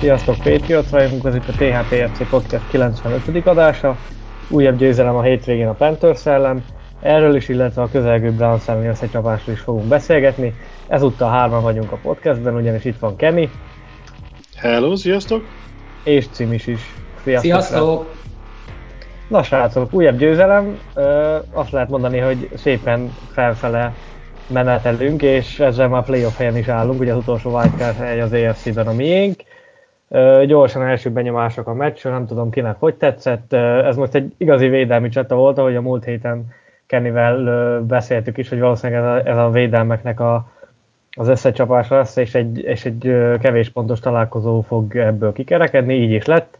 Sziasztok Patriot rajongunk, ez itt a THPFC Podcast 95. adása. Újabb győzelem a hétvégén a Panthers ellen. Erről is, illetve a közelgő Browns elleni összecsapásról is fogunk beszélgetni. Ezúttal hárman vagyunk a podcastben, ugyanis itt van Kenny. Hello, sziasztok! És Cimis is. Sziasztok! sziasztok. Na srácok, újabb győzelem. Ö, azt lehet mondani, hogy szépen felfele menetelünk, és ezzel már playoff helyen is állunk, ugye az utolsó wildcard hely az AFC-ben a miénk. Gyorsan első benyomások a meccsről, nem tudom kinek hogy tetszett. Ez most egy igazi védelmi csata volt, ahogy a múlt héten Kennyvel uh, beszéltük is, hogy valószínűleg ez a, ez a védelmeknek a, az összecsapása lesz, és egy, és egy kevés pontos találkozó fog ebből kikerekedni, így is lett.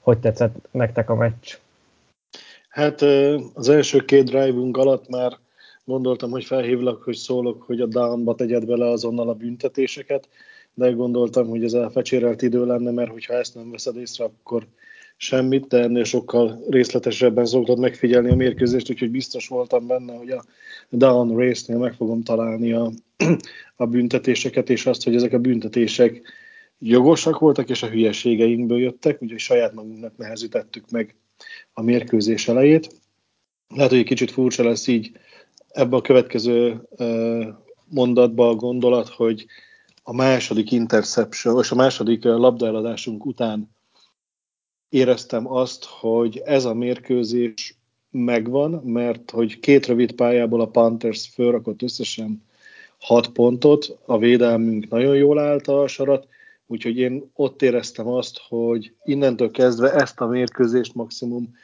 Hogy tetszett nektek a meccs? Hát az első két drive alatt már gondoltam, hogy felhívlak, hogy szólok, hogy a downba tegyed bele azonnal a büntetéseket, de gondoltam, hogy ez elfecsérelt idő lenne, mert hogyha ezt nem veszed észre, akkor semmit, de ennél sokkal részletesebben szoktad megfigyelni a mérkőzést, úgyhogy biztos voltam benne, hogy a down race-nél meg fogom találni a, a büntetéseket, és azt, hogy ezek a büntetések jogosak voltak, és a hülyeségeinkből jöttek, úgyhogy saját magunknak nehezítettük meg a mérkőzés elejét. Lehet, hogy egy kicsit furcsa lesz így ebbe a következő mondatba a gondolat, hogy a második interception, és a második labdaeladásunk után éreztem azt, hogy ez a mérkőzés megvan, mert hogy két rövid pályából a Panthers fölrakott összesen hat pontot, a védelmünk nagyon jól állt a sarat, úgyhogy én ott éreztem azt, hogy innentől kezdve ezt a mérkőzést maximum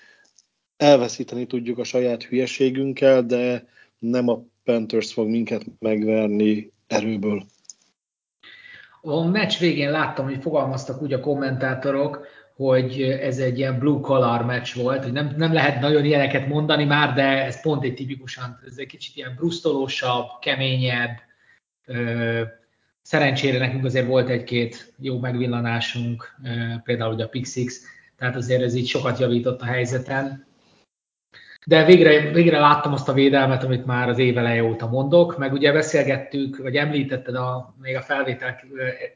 elveszíteni tudjuk a saját hülyeségünkkel, de nem a Panthers fog minket megverni erőből. A meccs végén láttam, hogy fogalmaztak úgy a kommentátorok, hogy ez egy ilyen blue collar meccs volt, hogy nem, nem lehet nagyon ilyeneket mondani már, de ez pont egy tipikusan, ez egy kicsit ilyen brusztolósabb, keményebb, szerencsére nekünk azért volt egy-két jó megvillanásunk, például ugye a Pixix, tehát azért ez így sokat javított a helyzeten. De végre, végre láttam azt a védelmet, amit már az év eleje óta mondok, meg ugye beszélgettük, vagy említetted a, még a felvétel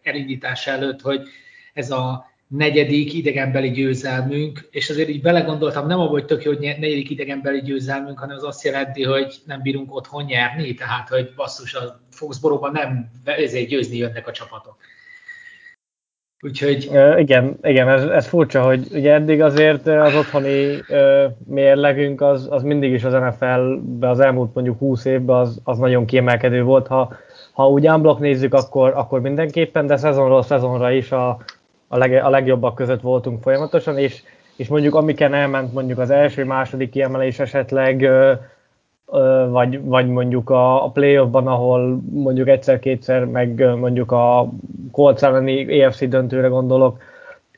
elindítás előtt, hogy ez a negyedik idegenbeli győzelmünk, és azért így belegondoltam, nem abban, hogy tök jó, hogy negyedik idegenbeli győzelmünk, hanem az azt jelenti, hogy nem bírunk otthon nyerni, tehát hogy basszus, a Foxboróban nem ezért győzni jönnek a csapatok. Úgyhogy... Uh, igen, igen ez, ez furcsa, hogy ugye eddig azért az otthoni uh, mérlegünk az, az mindig is az NFL-be az elmúlt mondjuk 20 évben az, az nagyon kiemelkedő volt. Ha, ha úgy unblock nézzük, akkor, akkor mindenképpen, de szezonról szezonra is a, a, leg, a legjobbak között voltunk folyamatosan, és, és mondjuk amiken elment mondjuk az első, második kiemelés esetleg, vagy, vagy mondjuk a, a playoffban, ahol mondjuk egyszer-kétszer, meg mondjuk a Colts elleni EFC döntőre gondolok,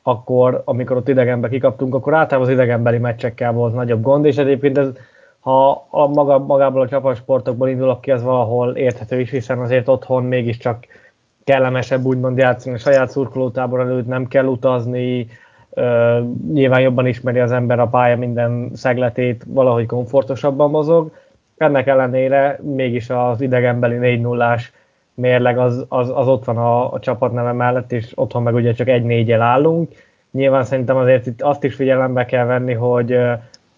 akkor, amikor ott idegenbe kikaptunk, akkor általában az idegenbeli meccsekkel volt nagyobb gond, és egyébként ez, ha a maga, magából a csapatsportokból indulok ki, az valahol érthető is, hiszen azért otthon mégiscsak kellemesebb úgymond játszani, a saját szurkolótábor előtt nem kell utazni, uh, nyilván jobban ismeri az ember a pálya minden szegletét, valahogy komfortosabban mozog, ennek ellenére mégis az idegenbeli 4 0 mérleg az, az, az ott van a, a csapatneve mellett, és otthon meg ugye csak egy négyel állunk. Nyilván szerintem azért itt azt is figyelembe kell venni, hogy uh,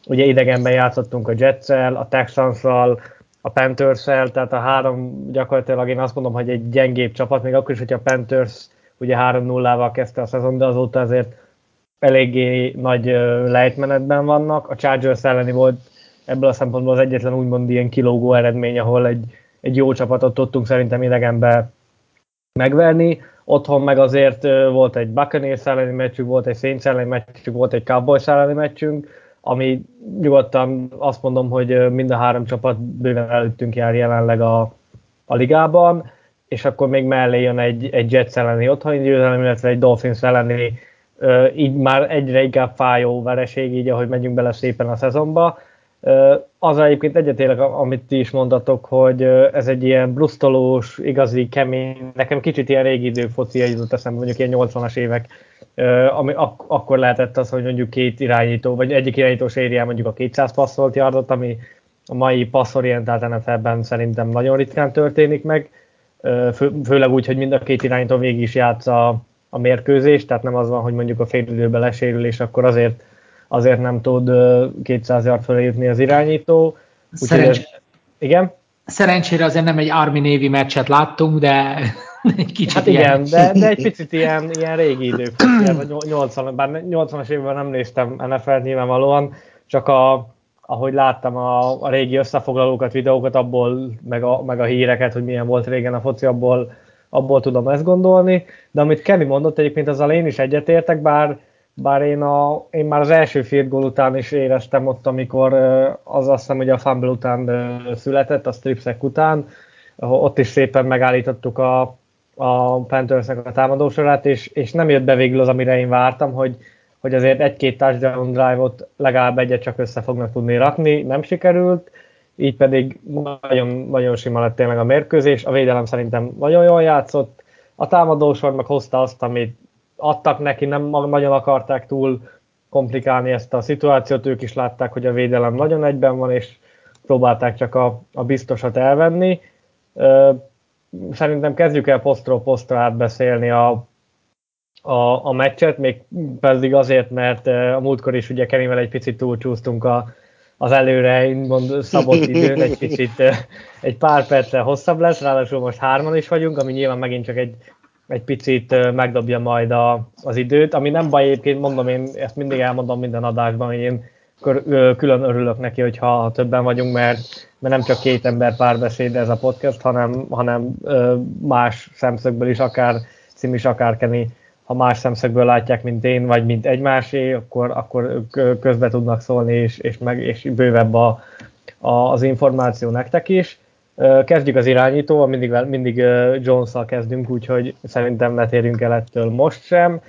ugye idegenben játszottunk a jets a texans a panthers tehát a három gyakorlatilag én azt mondom, hogy egy gyengébb csapat, még akkor is, hogy a Panthers ugye 3-0-val kezdte a szezon, de azóta azért eléggé nagy lejtmenetben vannak. A Chargers elleni volt ebből a szempontból az egyetlen úgymond ilyen kilógó eredmény, ahol egy, egy jó csapatot tudtunk szerintem idegenbe megverni. Otthon meg azért volt egy Buccaneers elleni meccsünk, volt egy Saints elleni meccsünk, volt egy Cowboys elleni meccsünk, ami nyugodtan azt mondom, hogy mind a három csapat bőven előttünk jár jelenleg a, a ligában, és akkor még mellé jön egy, egy Jets elleni otthoni győzelem, illetve egy Dolphins elleni így már egyre inkább fájó vereség, így ahogy megyünk bele szépen a szezonba. Az egyébként egyetérek, amit ti is mondatok, hogy ez egy ilyen brusztolós, igazi, kemény, nekem kicsit ilyen régi idő foci jutott eszembe, mondjuk ilyen 80-as évek, ami ak- akkor lehetett az, hogy mondjuk két irányító, vagy egyik irányító sérián mondjuk a 200 passzolt yardot, ami a mai passzorientált NFL-ben szerintem nagyon ritkán történik meg, Fő, főleg úgy, hogy mind a két irányító végig is játsza a mérkőzést, tehát nem az van, hogy mondjuk a fél időben lesérül, és akkor azért azért nem tud 200 yard fölé jutni az irányító. Szerencs... Ez, igen? Szerencsére azért nem egy Army Navy meccset láttunk, de egy kicsit hát ilyen. igen, de, de egy picit ilyen, ilyen régi idők. 80, bár 80-as évben nem néztem NFL-t nyilvánvalóan, csak a, ahogy láttam a, a régi összefoglalókat, videókat, abból, meg a, meg a híreket, hogy milyen volt régen a foci, abból, abból tudom ezt gondolni. De amit Kenny mondott, egyébként azzal én is egyetértek, bár bár én, a, én már az első field goal után is éreztem ott, amikor az azt hiszem, hogy a fumble után született, a stripsek után, ott is szépen megállítottuk a, a Panthersnek a támadósorát, és, és nem jött be végül az, amire én vártam, hogy, hogy azért egy-két touchdown drive-ot legalább egyet csak össze fognak tudni rakni, nem sikerült, így pedig nagyon, nagyon sima lett tényleg a mérkőzés, a védelem szerintem nagyon jól játszott, a támadósor meg hozta azt, amit adtak neki, nem nagyon akarták túl komplikálni ezt a szituációt, ők is látták, hogy a védelem nagyon egyben van, és próbálták csak a, a biztosat elvenni. Szerintem kezdjük el posztról posztra átbeszélni a, a, a meccset, még pedig azért, mert a múltkor is ugye Kenivel egy picit túlcsúsztunk a, az előre mond, szabott időn, egy picit egy pár perccel hosszabb lesz, ráadásul most hárman is vagyunk, ami nyilván megint csak egy egy picit megdobja majd a, az időt, ami nem baj egyébként, mondom én, ezt mindig elmondom minden adásban, hogy én külön örülök neki, hogyha többen vagyunk, mert, mert nem csak két ember párbeszéd ez a podcast, hanem, hanem más szemszögből is, akár Cim is, akár Kenny, ha más szemszögből látják, mint én, vagy mint egymásé, akkor, akkor közbe tudnak szólni, és, és, meg, és bővebb a, a, az információ nektek is. Kezdjük az irányítóval, mindig, mindig Jones-szal kezdünk, úgyhogy szerintem ne térjünk el ettől most sem.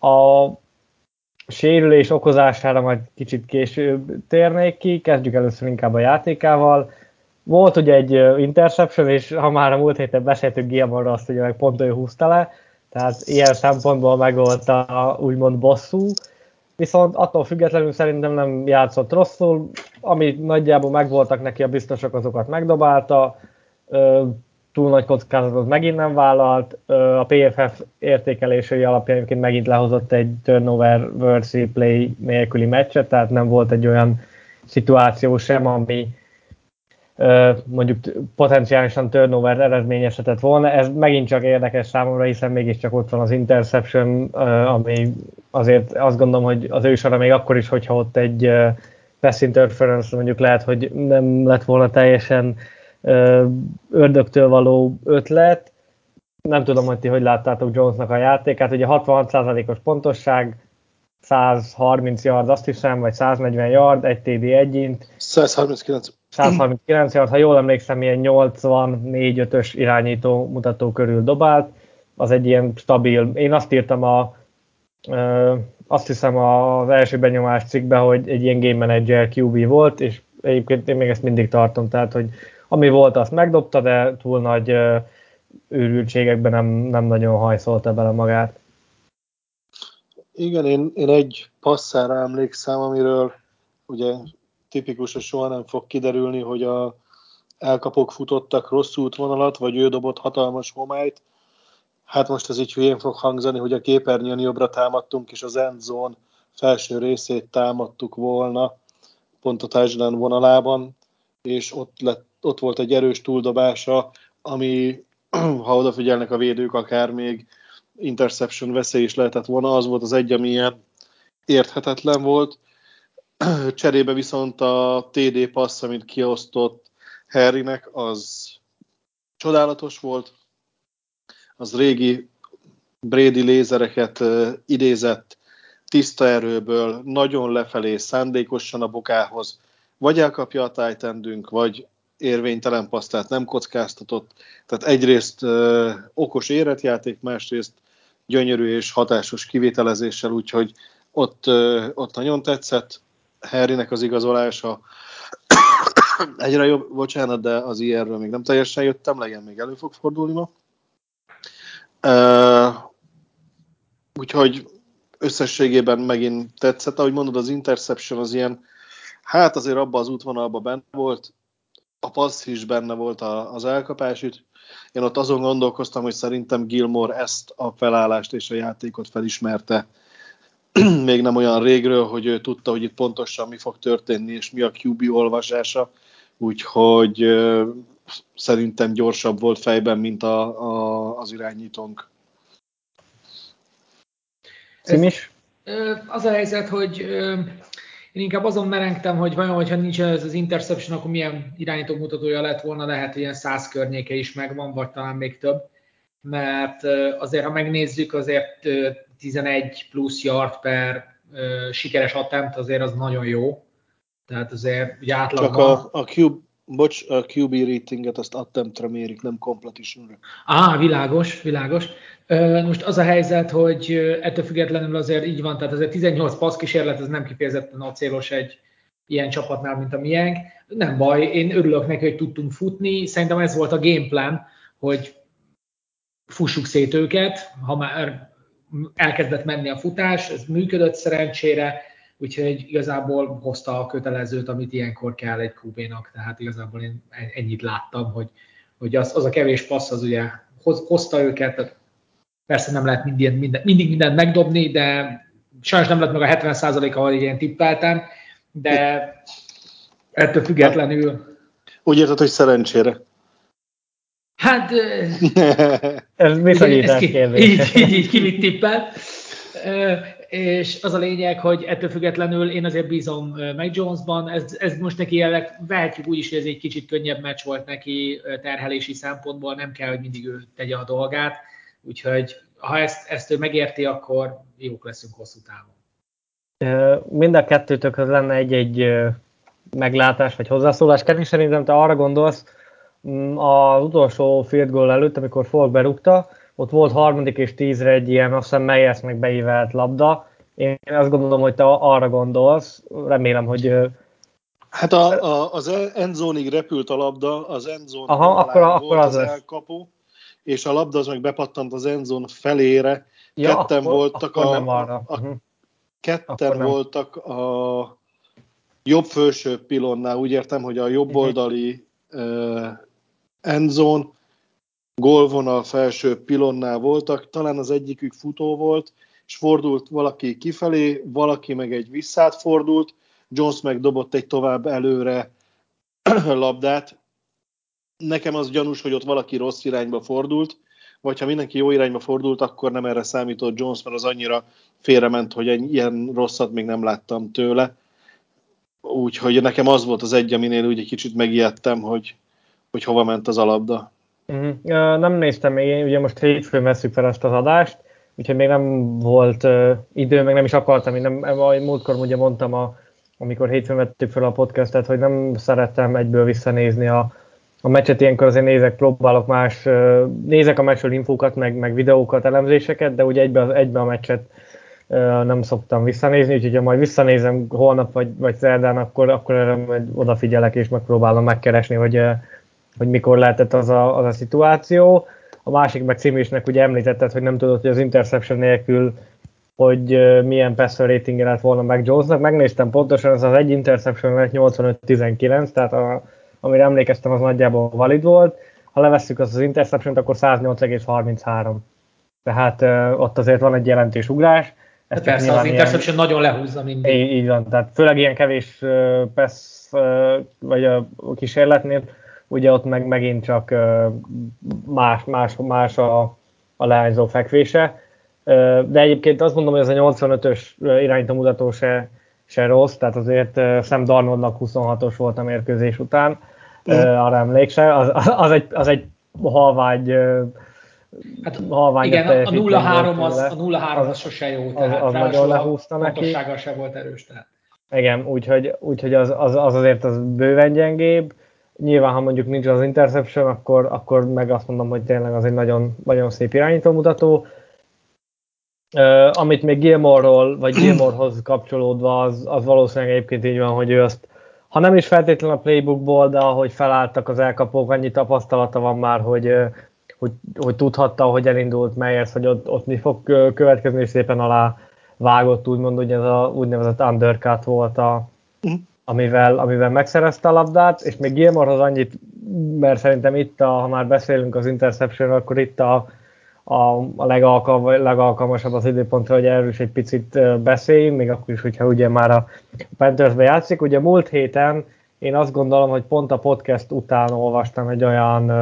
A sérülés okozására majd kicsit később térnék ki, kezdjük először inkább a játékával. Volt ugye egy interception, és ha már a múlt héten beszéltünk Giamonra, azt ugye meg pont ő húzta le, tehát ilyen szempontból meg volt a úgymond bosszú, viszont attól függetlenül szerintem nem játszott rosszul, ami nagyjából megvoltak neki a biztosok, azokat megdobálta, túl nagy kockázatot megint nem vállalt, a PFF értékelései alapján egyébként megint lehozott egy turnover versus play nélküli meccset, tehát nem volt egy olyan szituáció sem, ami mondjuk potenciálisan turnover eredményezhetett volna. Ez megint csak érdekes számomra, hiszen mégiscsak ott van az interception, ami azért azt gondolom, hogy az ő sora még akkor is, hogyha ott egy pass interference mondjuk lehet, hogy nem lett volna teljesen ördögtől való ötlet. Nem tudom, hogy ti hogy láttátok Jonesnak a játékát. Ugye 66%-os pontosság, 130 yard, azt hiszem, vagy 140 yard, egy TD egyint. 139. 139 yard, ha jól emlékszem, ilyen 84-5-ös irányító mutató körül dobált. Az egy ilyen stabil. Én azt írtam a, azt hiszem az első benyomás cikkbe, hogy egy ilyen game manager QB volt, és egyébként én még ezt mindig tartom, tehát hogy ami volt, azt megdobta, de túl nagy őrültségekben nem, nem nagyon hajszolta bele magát. Igen, én, én egy passzára emlékszem, amiről ugye tipikus, hogy soha nem fog kiderülni, hogy a elkapok futottak rossz útvonalat, vagy ő dobott hatalmas homályt. Hát most ez így hülyén fog hangzani, hogy a képernyőn jobbra támadtunk, és az endzone felső részét támadtuk volna, pont a touchdown vonalában, és ott, lett, ott volt egy erős túldobása, ami, ha odafigyelnek a védők, akár még interception veszély is lehetett volna, az volt az egy, ami ilyen érthetetlen volt. Cserébe viszont a TD passz, amit kiosztott Harrynek, az csodálatos volt. Az régi Brady lézereket idézett tiszta erőből, nagyon lefelé, szándékosan a bokához, vagy elkapja a tájtendünk, vagy érvénytelen passz, tehát nem kockáztatott. Tehát egyrészt ö, okos éretjáték, másrészt gyönyörű és hatásos kivételezéssel, úgyhogy ott, ott nagyon tetszett. Harrynek az igazolása. Egyre jobb, bocsánat, de az ilyenről még nem teljesen jöttem, legyen még elő fog fordulni ma. Uh, úgyhogy összességében megint tetszett, ahogy mondod, az interception az ilyen, hát azért abban az útvonalban benne volt, a passz is benne volt az elkapás, én ott azon gondolkoztam, hogy szerintem Gilmore ezt a felállást és a játékot felismerte még nem olyan régről, hogy ő tudta, hogy itt pontosan mi fog történni, és mi a QB olvasása, úgyhogy szerintem gyorsabb volt fejben, mint a, a, az irányítónk. Cimis? Az a helyzet, hogy én inkább azon merengtem, hogy vajon, hogyha nincs ez az interception, akkor milyen irányító mutatója lett volna, lehet, hogy ilyen száz környéke is megvan, vagy talán még több. Mert azért, ha megnézzük, azért 11 plusz yard per sikeres attempt azért az nagyon jó. Tehát azért ugye átlagban... Csak a, a Cube Bocs, a QB ratinget azt attemptre mérik, nem completionre. Á, világos, világos. Most az a helyzet, hogy ettől függetlenül azért így van, tehát azért 18 passz kísérlet, ez nem kifejezetten acélos egy ilyen csapatnál, mint a miénk. Nem baj, én örülök neki, hogy tudtunk futni. Szerintem ez volt a gameplan, hogy fussuk szét őket, ha már elkezdett menni a futás, ez működött szerencsére, úgyhogy igazából hozta a kötelezőt, amit ilyenkor kell egy QB-nak, tehát igazából én ennyit láttam, hogy, hogy az, az a kevés passz az ugye hoz, hozta őket, tehát persze nem lehet minden, minden, mindig mindent megdobni, de sajnos nem lett meg a 70%-a, ahogy én tippeltem, de ettől függetlenül... Úgy érted, hogy szerencsére. Hát... ez bizonyítás kérdés. Így, így, így, ki mit tippelt és az a lényeg, hogy ettől függetlenül én azért bízom meg Jonesban, ez, ez most neki jelenleg vehetjük úgy is, hogy ez egy kicsit könnyebb meccs volt neki terhelési szempontból, nem kell, hogy mindig ő tegye a dolgát, úgyhogy ha ezt, ezt ő megérti, akkor jók leszünk hosszú távon. Mind a kettőtökhöz lenne egy-egy meglátás vagy hozzászólás. Kenny, szerintem te arra gondolsz, az utolsó field goal előtt, amikor Folk berúgta, ott volt harmadik és tízre egy ilyen, azt hiszem Meyers meg beívelt labda. Én azt gondolom, hogy te arra gondolsz, remélem, hogy... Hát a, a, az endzónig repült a labda, az endzón Aha, akkor, volt akkor az, az elkapu, és a labda az meg bepattant az endzón felére. Ja, ketten akkor, voltak akkor a, nem arra. a, uh-huh. ketten voltak a jobb felső pilonnál, úgy értem, hogy a jobb mhm. oldali uh, endzone gólvonal felső pilonnál voltak, talán az egyikük futó volt, és fordult valaki kifelé, valaki meg egy visszát fordult, Jones meg dobott egy tovább előre labdát. Nekem az gyanús, hogy ott valaki rossz irányba fordult, vagy ha mindenki jó irányba fordult, akkor nem erre számított Jones, mert az annyira félrement, hogy egy ilyen rosszat még nem láttam tőle. Úgyhogy nekem az volt az egy, aminél úgy egy kicsit megijedtem, hogy, hogy hova ment az alapda. Uh-huh. Uh, nem néztem még, ugye most hétfőn veszük fel ezt az adást, úgyhogy még nem volt uh, idő, meg nem is akartam, én nem, ahogy múltkor ugye mondtam, a, amikor hétfőn vettük fel a podcastet, hogy nem szerettem egyből visszanézni a, a meccset, ilyenkor azért nézek, próbálok más, uh, nézek a meccsről infókat, meg, meg videókat, elemzéseket, de ugye egybe, egybe a meccset nem szoktam visszanézni, úgyhogy ha majd visszanézem holnap vagy, vagy szerdán, akkor, akkor erre odafigyelek és megpróbálom megkeresni, hogy hogy mikor lehetett az a, az a szituáció. A másik meg címésnek ugye említetted, hogy nem tudod, hogy az interception nélkül hogy milyen passer rating lett volna meg Jonesnak. Megnéztem pontosan, ez az egy interception lett 85-19, tehát a, amire emlékeztem, az nagyjából valid volt. Ha levesszük az az interception akkor 108,33. Tehát ott azért van egy jelentős ugrás. Ez persze, az interception ilyen, nagyon lehúzza mindig. Így, így van, tehát főleg ilyen kevés uh, pass, vagy a kísérletnél ugye ott meg megint csak más, más, más a, a leányzó fekvése. De egyébként azt mondom, hogy ez a 85-ös irányító mutató se, se rossz, tehát azért Sam Darnoldnak 26-os volt a mérkőzés után, mm. arra emlékszel, az, az, egy, az egy halvány Hát halvány igen, a 0-3 az, a 0-3 az, sose jó, tehát az, az nagyon lehúzta neki. se volt erős, tehát. Igen, úgyhogy, úgyhogy az, az, az azért az bőven gyengébb. Nyilván, ha mondjuk nincs az interception, akkor, akkor meg azt mondom, hogy tényleg az egy nagyon, nagyon szép irányító mutató. Uh, amit még Gilmore-ról, vagy Gilmore-hoz kapcsolódva, az, az valószínűleg egyébként így van, hogy ő azt, ha nem is feltétlenül a playbookból, de ahogy felálltak az elkapók, annyi tapasztalata van már, hogy, hogy, hogy tudhatta, hogy elindult Meyers, hogy ott, ott mi fog következni, és szépen alá vágott, úgymond, hogy ez a úgynevezett undercut volt, a, mhm. Amivel, amivel megszerezte a labdát, és még Gilmorehoz annyit, mert szerintem itt, a, ha már beszélünk az interception akkor itt a, a, a legalkalm, legalkalmasabb az időpontra, hogy erről is egy picit beszéljünk, még akkor is, hogyha ugye már a Panthersbe játszik. Ugye múlt héten én azt gondolom, hogy pont a podcast után olvastam egy olyan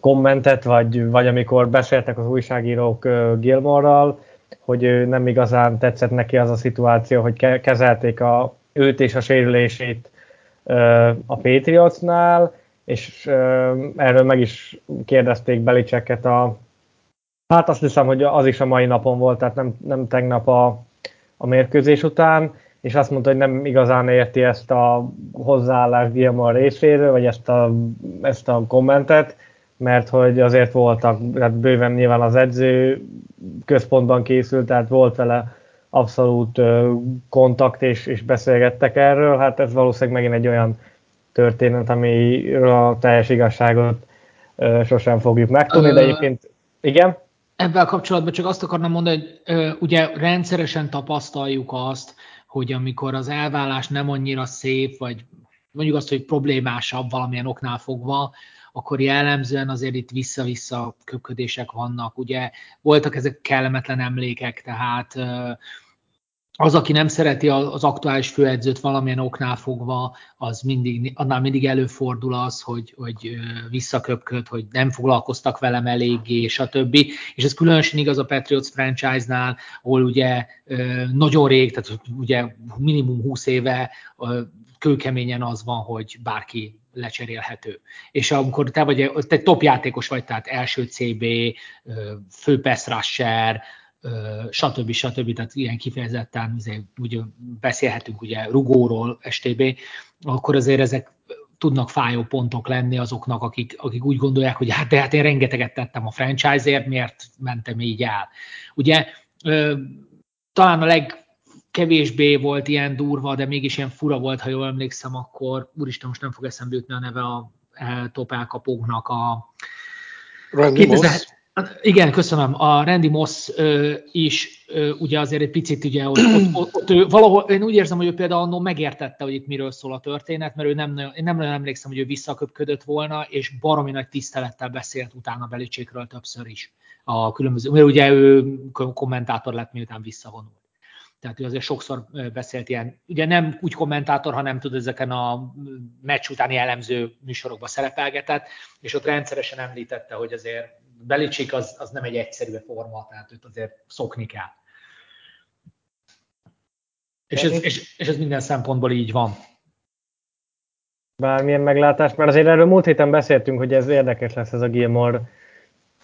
kommentet, vagy, vagy amikor beszéltek az újságírók Gilmore-ral, hogy ő nem igazán tetszett neki az a szituáció, hogy ke- kezelték a, őt és a sérülését a Patriotsnál, és erről meg is kérdezték Belicseket a Hát azt hiszem, hogy az is a mai napon volt, tehát nem, nem tegnap a, a mérkőzés után, és azt mondta, hogy nem igazán érti ezt a hozzáállást Gilmore részéről, vagy ezt a, ezt a kommentet, mert hogy azért voltak, hát bőven nyilván az edző központban készült, tehát volt vele abszolút kontakt, és, és beszélgettek erről. Hát ez valószínűleg megint egy olyan történet, amiről a teljes igazságot sosem fogjuk megtudni, de egyébként igen? Ebben kapcsolatban csak azt akarnám mondani, hogy ugye rendszeresen tapasztaljuk azt, hogy amikor az elvállás nem annyira szép, vagy mondjuk azt, hogy problémásabb valamilyen oknál fogva, akkor jellemzően azért itt vissza-vissza köpködések vannak. Ugye voltak ezek kellemetlen emlékek, tehát az, aki nem szereti az aktuális főedzőt valamilyen oknál fogva, az mindig, annál mindig előfordul az, hogy, hogy visszaköpköd, hogy nem foglalkoztak velem eléggé, stb. És ez különösen igaz a Patriots franchise-nál, ahol ugye nagyon rég, tehát ugye minimum 20 éve kőkeményen az van, hogy bárki lecserélhető. És amikor te vagy, te top játékos vagy, tehát első CB, fő pass rusher, stb. stb. Tehát ilyen kifejezetten ugye, úgy beszélhetünk ugye rugóról, STB, akkor azért ezek tudnak fájó pontok lenni azoknak, akik, akik úgy gondolják, hogy hát de hát én rengeteget tettem a franchise-ért, miért mentem így el. Ugye talán a legkevésbé volt ilyen durva, de mégis ilyen fura volt, ha jól emlékszem, akkor úristen, most nem fog eszembe jutni a neve a top elkapóknak a Randy 2000, Moss. Igen, köszönöm. A Randy Moss ö, is ö, ugye azért egy picit ugye ott, ott, ott, ott ő, valahol, én úgy érzem, hogy ő például annól megértette, hogy itt miről szól a történet, mert ő nem, én nem nagyon emlékszem, hogy ő visszaköpködött volna, és baromi nagy tisztelettel beszélt utána Belicsékről többször is. A különböző, mert ugye ő kommentátor lett, miután visszavonult. Tehát ő azért sokszor beszélt ilyen, ugye nem úgy kommentátor, hanem tud ezeken a meccs utáni elemző műsorokban szerepelgetett, és ott rendszeresen említette, hogy azért Belicsik az, az nem egy egyszerű forma, tehát őt azért szokni kell. És ez, és, és ez minden szempontból így van. Bármilyen meglátás, mert azért erről múlt héten beszéltünk, hogy ez érdekes lesz ez a Gilmore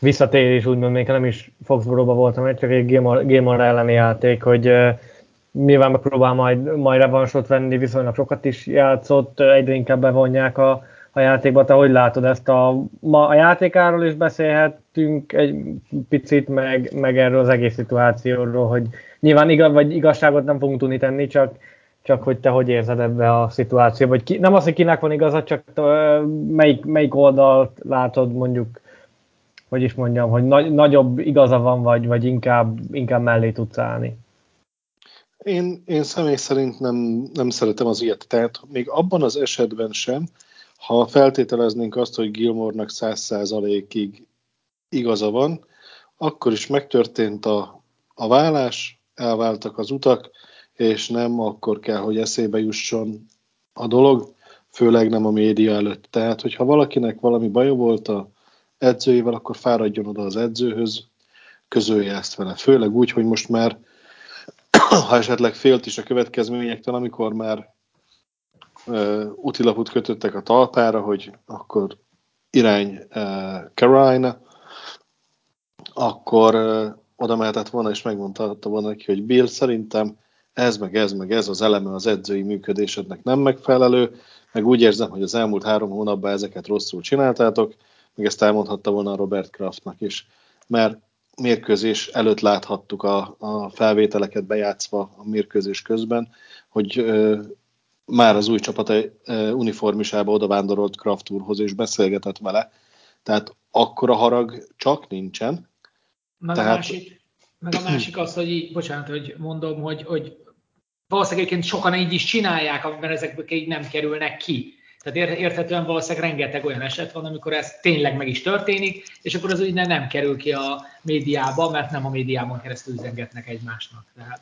visszatérés, úgymond még nem is Foxborough-ba voltam, csak egy Gilmore, Gilmore elleni játék, hogy uh, nyilván megpróbál majd, majd revansot venni, viszonylag sokat is játszott, egyre inkább bevonják a, a játékba. Te hogy látod ezt a, ma a játékáról is beszélhettünk egy picit, meg, meg erről az egész szituációról, hogy nyilván igaz, vagy igazságot nem fogunk tudni tenni, csak, csak hogy te hogy érzed ebbe a szituációba, vagy ki, nem az, hogy kinek van igaza, csak melyik, melyik oldalt látod mondjuk, hogy is mondjam, hogy nagy, nagyobb igaza van, vagy, vagy inkább, inkább mellé tudsz állni. Én, én személy szerint nem, nem szeretem az ilyet. Tehát még abban az esetben sem, ha feltételeznénk azt, hogy Gilmore-nak 100%-ig igaza van, akkor is megtörtént a, a vállás, elváltak az utak, és nem akkor kell, hogy eszébe jusson a dolog, főleg nem a média előtt. Tehát, hogyha valakinek valami baja volt a edzőjével, akkor fáradjon oda az edzőhöz, közölje ezt vele. Főleg úgy, hogy most már, ha esetleg félt is a következményektől, amikor már útilapot kötöttek a talpára, hogy akkor irány Carolina, akkor oda mehetett volna, és megmondta volna neki, hogy Bill, szerintem ez, meg ez, meg ez az eleme az edzői működésednek nem megfelelő, meg úgy érzem, hogy az elmúlt három hónapban ezeket rosszul csináltátok, meg ezt elmondhatta volna Robert Kraftnak is. Mert mérkőzés előtt láthattuk a, a felvételeket bejátszva a mérkőzés közben, hogy már az új csapat uniformisába odavándorolt Kraft úrhoz, és beszélgetett vele. Tehát akkora harag csak nincsen. Meg, Tehát... a, másik, meg a másik az, hogy így, bocsánat, hogy mondom, hogy, hogy valószínűleg sokan így is csinálják, amiben ezek így nem kerülnek ki. Tehát érthetően valószínűleg rengeteg olyan eset van, amikor ez tényleg meg is történik, és akkor az úgy nem, nem kerül ki a médiába, mert nem a médiában keresztül üzengetnek egymásnak. Tehát...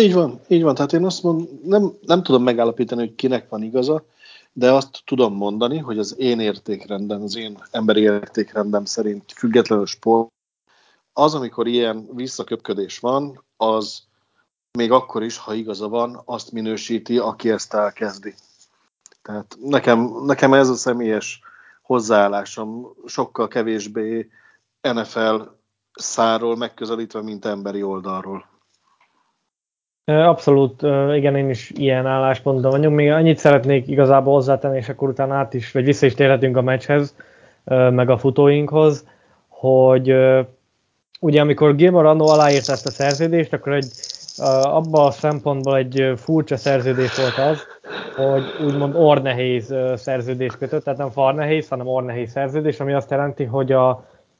Így van, így van. Tehát én azt mondom, nem, nem tudom megállapítani, hogy kinek van igaza, de azt tudom mondani, hogy az én értékrendem, az én emberi értékrendem szerint függetlenül sport, az, amikor ilyen visszaköpködés van, az még akkor is, ha igaza van, azt minősíti, aki ezt elkezdi. Tehát nekem, nekem ez a személyes hozzáállásom sokkal kevésbé NFL száról megközelítve, mint emberi oldalról. Abszolút, igen, én is ilyen álláspontban vagyok. Még annyit szeretnék igazából hozzátenni, és akkor utána át is, vagy vissza is térhetünk a meccshez, meg a futóinkhoz, hogy ugye amikor Gilmore annó aláírta ezt a szerződést, akkor egy, abban a szempontból egy furcsa szerződés volt az, hogy úgymond ornehéz szerződés kötött, tehát nem farnehéz, hanem ornehéz szerződés, ami azt jelenti, hogy a,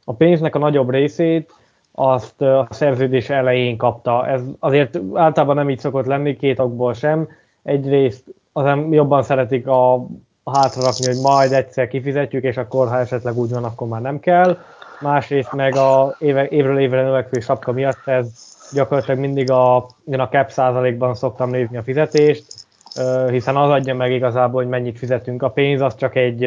a pénznek a nagyobb részét azt a szerződés elején kapta. Ez azért általában nem így szokott lenni, két okból sem. Egyrészt az jobban szeretik a, hátra rakni, hogy majd egyszer kifizetjük, és akkor, ha esetleg úgy van, akkor már nem kell. Másrészt meg a éve, évről évre növekvő sapka miatt ez gyakorlatilag mindig a, én a cap százalékban szoktam nézni a fizetést, hiszen az adja meg igazából, hogy mennyit fizetünk. A pénz az csak egy,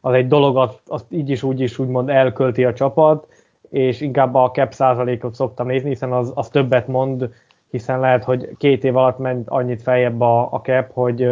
az egy dolog, azt így is úgy is úgymond elkölti a csapat, és inkább a cap százalékot szoktam nézni, hiszen az, az többet mond, hiszen lehet, hogy két év alatt ment annyit feljebb a, a cap, hogy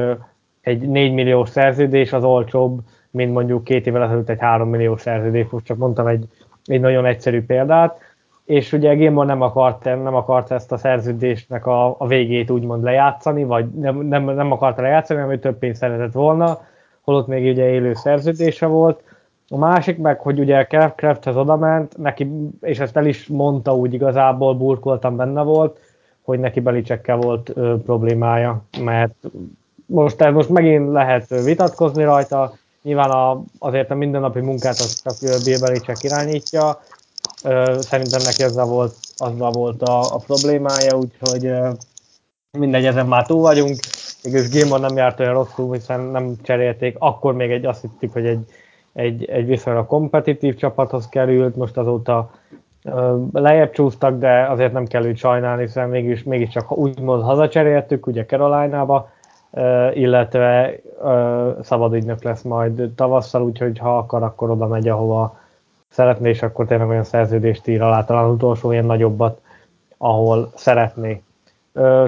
egy 4 milliós szerződés az olcsóbb, mint mondjuk két évvel ezelőtt egy 3 milliós szerződés, most csak mondtam egy, egy nagyon egyszerű példát, és ugye Gilmore nem akart, nem akart ezt a szerződésnek a, a végét úgymond lejátszani, vagy nem, nem, nem akarta lejátszani, hanem hogy több pénzt szeretett volna, holott még ugye élő szerződése volt, a másik meg, hogy ugye Krafthez odament, neki, és ezt el is mondta úgy igazából, burkoltam benne volt, hogy neki Belicsekkel volt ö, problémája, mert most, most megint lehet vitatkozni rajta, nyilván a, azért a mindennapi munkát az csak Bill Belichick irányítja, ö, szerintem neki azzal volt, azzal volt a, a problémája, úgyhogy ö, mindegy, ezen már túl vagyunk, mégis Gilmore nem járt olyan rosszul, hiszen nem cserélték, akkor még egy, azt hittük, hogy egy egy, egy viszonylag kompetitív csapathoz került, most azóta lejjebb csúsztak, de azért nem kell őt sajnálni, hiszen mégis, mégiscsak úgymond hazacseréltük, ugye Caroline-ba, illetve szabad ügynök lesz majd tavasszal, úgyhogy ha akar, akkor oda megy, ahova szeretné, és akkor tényleg olyan szerződést ír alá, talán utolsó ilyen nagyobbat, ahol szeretné.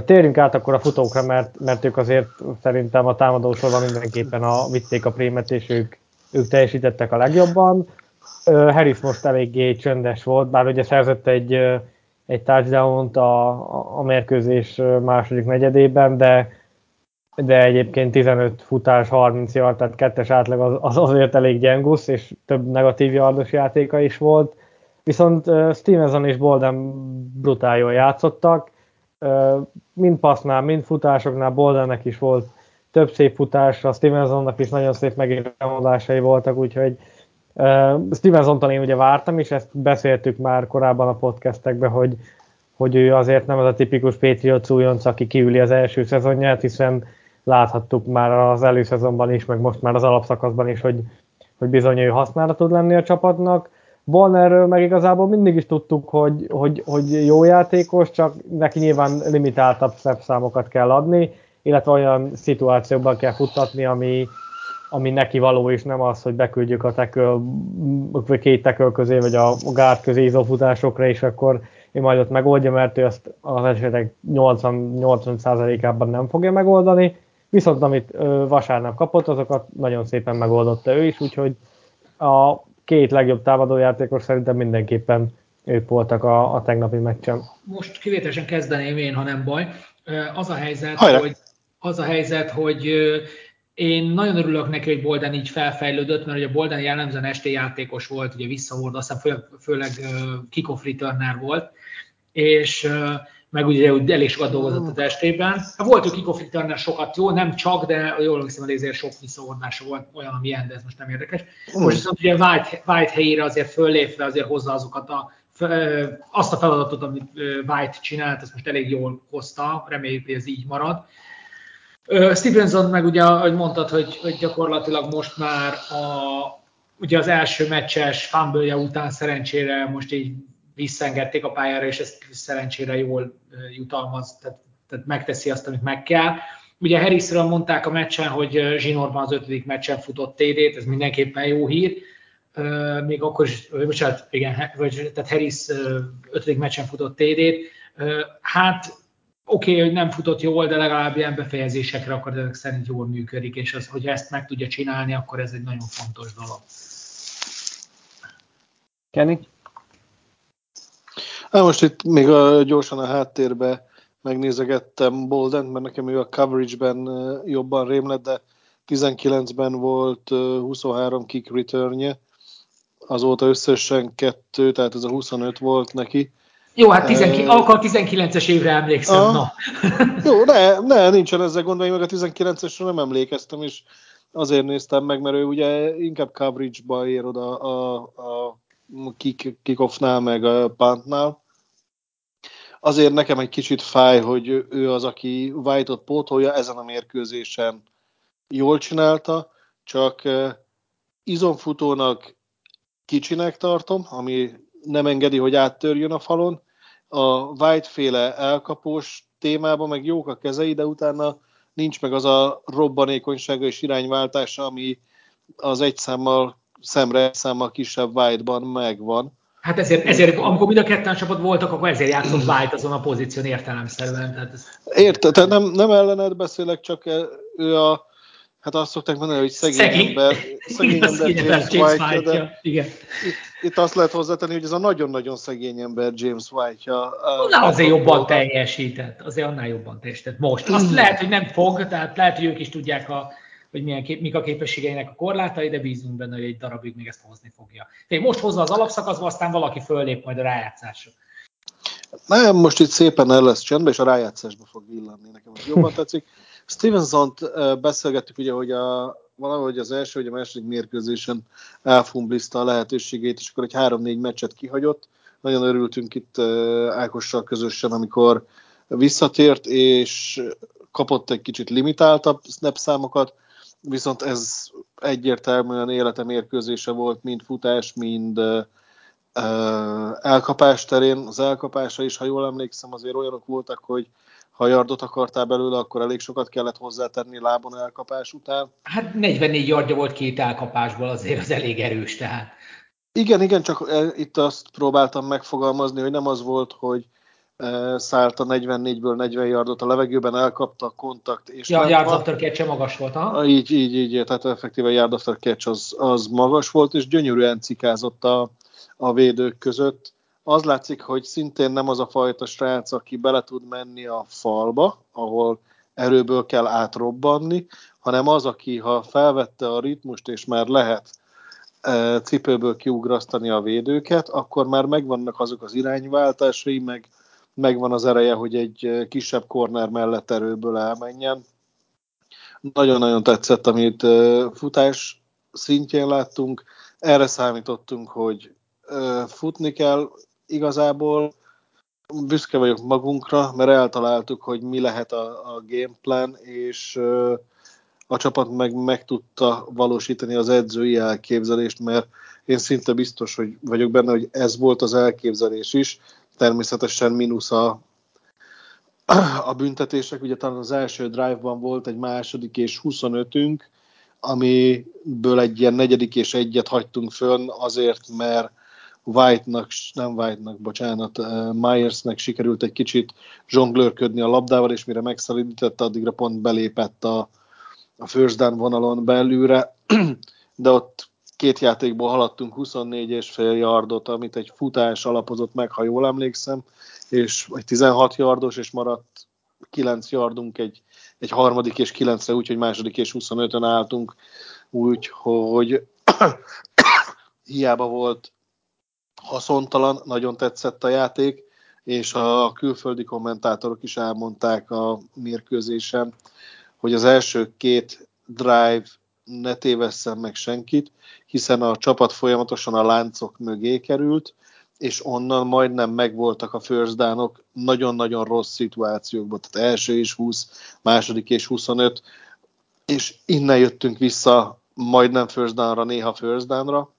Térjünk át akkor a futókra, mert, mert ők azért szerintem a támadósorban mindenképpen a, vitték a prémet, és ők ők teljesítettek a legjobban. Harris most eléggé csöndes volt, bár ugye szerzett egy, egy touchdown-t a, a mérkőzés második negyedében, de de egyébként 15 futás, 30 yard, tehát kettes átlag az, az azért elég gyengusz, és több negatív yardos játéka is volt. Viszont Stevenson és Bolden brutál jól játszottak, mind passznál, mind futásoknál Boldennek is volt több szép futásra, Stevensonnak is nagyon szép megérdemolásai voltak, úgyhogy uh, Stevenson-tól én ugye vártam, és ezt beszéltük már korábban a podcastekben, hogy, hogy ő azért nem az a tipikus Patriots újonc, aki kiüli az első szezonját, hiszen láthattuk már az előszezonban is, meg most már az alapszakaszban is, hogy, hogy bizony ő hasznára tud lenni a csapatnak. Bonnerről meg igazából mindig is tudtuk, hogy, hogy, hogy jó játékos, csak neki nyilván limitáltabb számokat kell adni, illetve olyan szituációkban kell futtatni, ami, ami neki való, és nem az, hogy beküldjük a teköl, vagy két teköl közé, vagy a gárd közé izófutásokra, és akkor ő majd ott megoldja, mert ő ezt az esetek 80-80%-ában nem fogja megoldani. Viszont amit vasárnap kapott, azokat nagyon szépen megoldotta ő is, úgyhogy a két legjobb támadójátékos szerintem mindenképpen ők voltak a, a tegnapi meccsen. Most kivételesen kezdeném én, ha nem baj. Az a helyzet, Hajra. hogy az a helyzet, hogy Én nagyon örülök neki, hogy Bolden így felfejlődött, mert ugye Bolden jellemzően esti játékos volt, ugye visszahord, aztán főleg, főleg kick-off returner volt, és meg ugye úgy elég sokat dolgozott az estében. Hát volt ő kick-off returner sokat, jó, nem csak, de jól hiszem, hogy ezért sok visszahordása volt olyan, amilyen, de ez most nem érdekes. Most viszont ugye White, White helyére azért föllépve azért hozza azokat a azt a feladatot, amit White csinált, ezt most elég jól hozta, reméljük, hogy ez így marad. Stevenson meg ugye, ahogy mondtad, hogy, hogy gyakorlatilag most már a, ugye az első meccses fumble után szerencsére most így visszengedték a pályára, és ezt szerencsére jól jutalmaz, tehát, tehát megteszi azt, amit meg kell. Ugye Harrisről mondták a meccsen, hogy Zsinorban az ötödik meccsen futott TD-t, ez mindenképpen jó hír. Még akkor is, bocsánat, igen, vagy, tehát Harris ötödik meccsen futott TD-t. Hát oké, okay, hogy nem futott jól, de legalább ilyen befejezésekre akkor ezek szerint jól működik, és az, hogy ezt meg tudja csinálni, akkor ez egy nagyon fontos dolog. Kenny? Hát most itt még a, gyorsan a háttérbe megnézegettem Bolden, mert nekem ő a coverage-ben jobban rém lett, de 19-ben volt 23 kick returnje, azóta összesen kettő, tehát ez a 25 volt neki. Jó, hát 19, uh, akkor 19-es évre emlékszem, na. jó, ne, ne, nincsen ezzel gond, meg a 19-esre nem emlékeztem, és azért néztem meg, mert ő ugye inkább coverage-ba ér oda a, a kick-offnál, meg a puntnál. Azért nekem egy kicsit fáj, hogy ő az, aki White-ot pótolja, ezen a mérkőzésen jól csinálta, csak izomfutónak kicsinek tartom, ami nem engedi, hogy áttörjön a falon. A White-féle elkapós témában meg jók a kezei, de utána nincs meg az a robbanékonysága és irányváltása, ami az egy számmal szemre egy számmal kisebb White-ban megvan. Hát ezért, ezért, amikor mind a ketten csapat voltak, akkor ezért játszott White azon a pozíción értelemszerűen. Tehát ez... Érted, tehát nem, nem ellened beszélek, csak ő a Hát azt szokták mondani, hogy szegény, szegény. ember, szegény ember James, White, de igen. Itt, itt, azt lehet hozzátenni, hogy ez a nagyon-nagyon szegény ember James White-ja. Na, azért jobban volna. teljesített, azért annál jobban teljesített most. Azt lehet, hogy nem fog, tehát lehet, hogy ők is tudják, a, hogy milyen kép, mik a képességeinek a korlátai, de bízunk benne, hogy egy darabig még ezt hozni fogja. Tehát most hozza az alapszakaszba, aztán valaki föllép majd a rájátszásra. Nem, most itt szépen el lesz csendben, és a rájátszásba fog villanni. Nekem az jobban tetszik. Stevenson-t beszélgettük ugye, hogy a, valahogy az első vagy a második mérkőzésen elfumbliszta a lehetőségét, és akkor egy három-négy meccset kihagyott. Nagyon örültünk itt Ákossal közösen, amikor visszatért, és kapott egy kicsit limitáltabb snap számokat, viszont ez egyértelműen élete mérkőzése volt, mind futás, mind elkapás terén. Az elkapása is, ha jól emlékszem, azért olyanok voltak, hogy ha yardot akartál belőle, akkor elég sokat kellett hozzátenni lábon elkapás után. Hát 44 yardja volt két elkapásból, azért az elég erős tehát. Igen, igen, csak itt azt próbáltam megfogalmazni, hogy nem az volt, hogy szállt a 44-ből 40 yardot a levegőben, elkapta a kontakt. És ja, a yard after catch magas volt, ha? Így, így, így, tehát effektíve yard after catch az, az magas volt, és gyönyörűen cikázott a, a védők között az látszik, hogy szintén nem az a fajta srác, aki bele tud menni a falba, ahol erőből kell átrobbanni, hanem az, aki ha felvette a ritmust, és már lehet e, cipőből kiugrasztani a védőket, akkor már megvannak azok az irányváltásai, meg megvan az ereje, hogy egy e, kisebb korner mellett erőből elmenjen. Nagyon-nagyon tetszett, amit e, futás szintjén láttunk. Erre számítottunk, hogy futni kell, igazából büszke vagyok magunkra, mert eltaláltuk, hogy mi lehet a, a gameplan, és a csapat meg, meg tudta valósítani az edzői elképzelést, mert én szinte biztos hogy vagyok benne, hogy ez volt az elképzelés is. Természetesen mínusz a, a büntetések, ugye talán az első drive-ban volt egy második és 25-ünk, amiből egy ilyen negyedik és egyet hagytunk fönn azért, mert White-nak, nem White-nak, bocsánat, uh, Myersnek sikerült egy kicsit zsonglőrködni a labdával, és mire megszalidítette, addigra pont belépett a, a first down vonalon belülre, de ott két játékból haladtunk 24 és fél yardot, amit egy futás alapozott meg, ha jól emlékszem, és egy 16 yardos, és maradt 9 yardunk egy, egy harmadik és 9-re, úgyhogy második és 25-ön álltunk, úgyhogy hiába volt haszontalan, nagyon tetszett a játék, és a külföldi kommentátorok is elmondták a mérkőzésen, hogy az első két drive ne tévesszen meg senkit, hiszen a csapat folyamatosan a láncok mögé került, és onnan majdnem megvoltak a down nagyon-nagyon rossz szituációkban, tehát első és 20, második és 25, és innen jöttünk vissza majdnem down-ra, néha down-ra,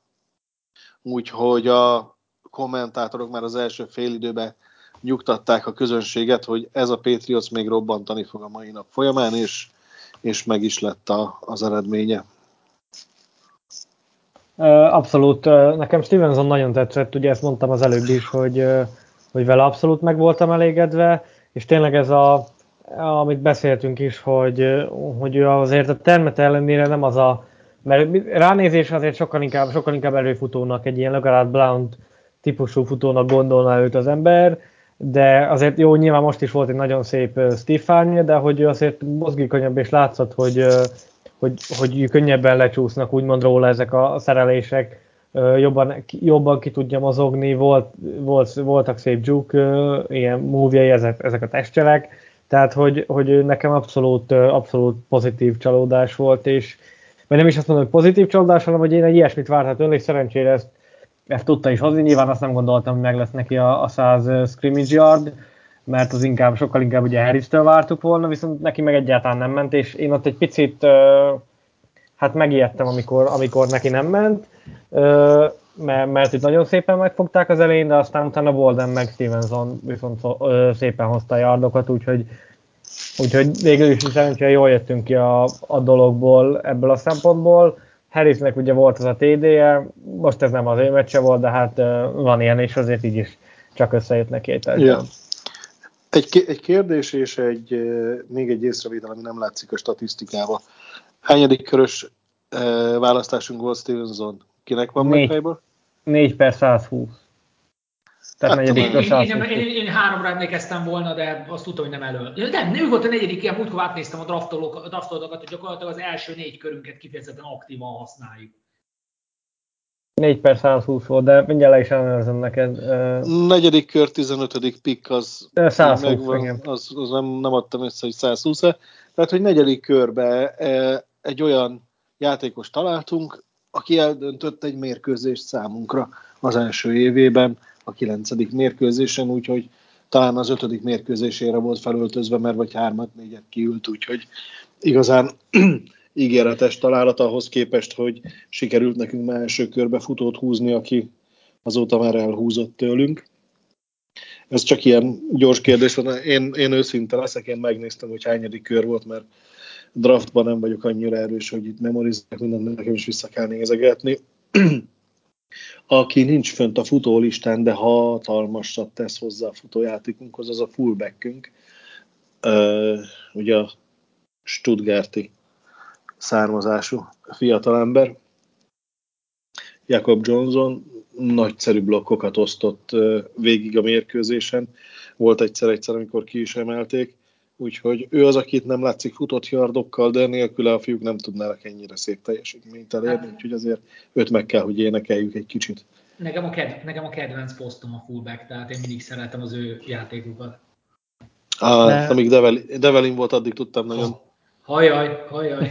úgyhogy a kommentátorok már az első fél időben nyugtatták a közönséget, hogy ez a Patriots még robbantani fog a mai nap folyamán, és, és meg is lett a, az eredménye. Abszolút. Nekem Stevenson nagyon tetszett, ugye ezt mondtam az előbb is, hogy, hogy vele abszolút meg voltam elégedve, és tényleg ez a, amit beszéltünk is, hogy, hogy ő azért a termet ellenére nem az a, mert ránézés azért sokkal inkább, sokkal inkább előfutónak, egy ilyen legalább Blount típusú futónak gondolná őt az ember, de azért jó, nyilván most is volt egy nagyon szép Stefania, de hogy ő azért mozgékonyabb, és látszott, hogy, hogy, hogy könnyebben lecsúsznak úgymond róla ezek a szerelések, jobban, jobban ki tudja mozogni, volt, volt, voltak szép dzsuk, ilyen múvjai, ezek, ezek a testcselek, tehát hogy, hogy nekem abszolút, abszolút pozitív csalódás volt, és vagy nem is azt mondom, hogy pozitív csalódás, hanem hogy én egy ilyesmit várhatom, és szerencsére ezt, ezt tudta is hozni. Nyilván azt nem gondoltam, hogy meg lesz neki a, a 100 scrimmage yard, mert az inkább, sokkal inkább ugye Harris-től vártuk volna, viszont neki meg egyáltalán nem ment, és én ott egy picit hát megijedtem, amikor, amikor neki nem ment, mert, mert itt nagyon szépen megfogták az elején, de aztán utána Bolden meg Stevenson viszont szépen hozta a yardokat, úgyhogy, úgyhogy végül is szerencsére jól jöttünk ki a, a dologból ebből a szempontból. Harrisnek ugye volt az a TD-je, most ez nem az ő meccse volt, de hát van ilyen, és azért így is csak összejött neki egy yeah. Egy, egy kérdés és egy, még egy észrevétel, ami nem látszik a statisztikába. Hányadik körös választásunk volt Stevenson? Kinek van négy, fejből? 4 per 120. Tehát hát, negyedik én, én, én, én, én, háromra emlékeztem volna, de azt tudtam, hogy nem elől. Nem, ő volt a negyedik, ilyen múltkor átnéztem a draftolókat, hogy gyakorlatilag az első négy körünket kifejezetten aktívan használjuk. 4 per 120 volt, de mindjárt le is ellenőrzöm neked. Negyedik kör, 15. pick az, 120, megvan, az, az nem, nem adtam össze, hogy 120 -e. Tehát, hogy negyedik körbe egy olyan játékos találtunk, aki eldöntött egy mérkőzést számunkra az első évében, a kilencedik mérkőzésen, úgyhogy talán az ötödik mérkőzésére volt felöltözve, mert vagy hármat, négyet kiült, úgyhogy igazán ígéretes találat ahhoz képest, hogy sikerült nekünk már első körbe futót húzni, aki azóta már elhúzott tőlünk. Ez csak ilyen gyors kérdés van. Én, én őszinte leszek, én megnéztem, hogy hányadik kör volt, mert draftban nem vagyok annyira erős, hogy itt memorizálok mindent, nekem is vissza kell nézegetni. Aki nincs fönt a futólistán, de hatalmasat tesz hozzá a futójátékunkhoz, az a fullbackünk. Ugye a Stuttgarti származású fiatalember. Jacob Johnson nagyszerű blokkokat osztott végig a mérkőzésen. Volt egyszer-egyszer, amikor ki is emelték. Úgyhogy ő az, akit nem látszik futott yardokkal, de nélküle a fiúk nem tudnának ennyire szép teljesítményt elérni, hát, úgyhogy azért őt meg kell, hogy énekeljük egy kicsit. Nekem a, ked- nekem a kedvenc posztom a fullback, tehát én mindig szeretem az ő játékukat. Ah, de... Amíg Develin, Develin volt, addig tudtam nagyon. Hajaj, hajaj.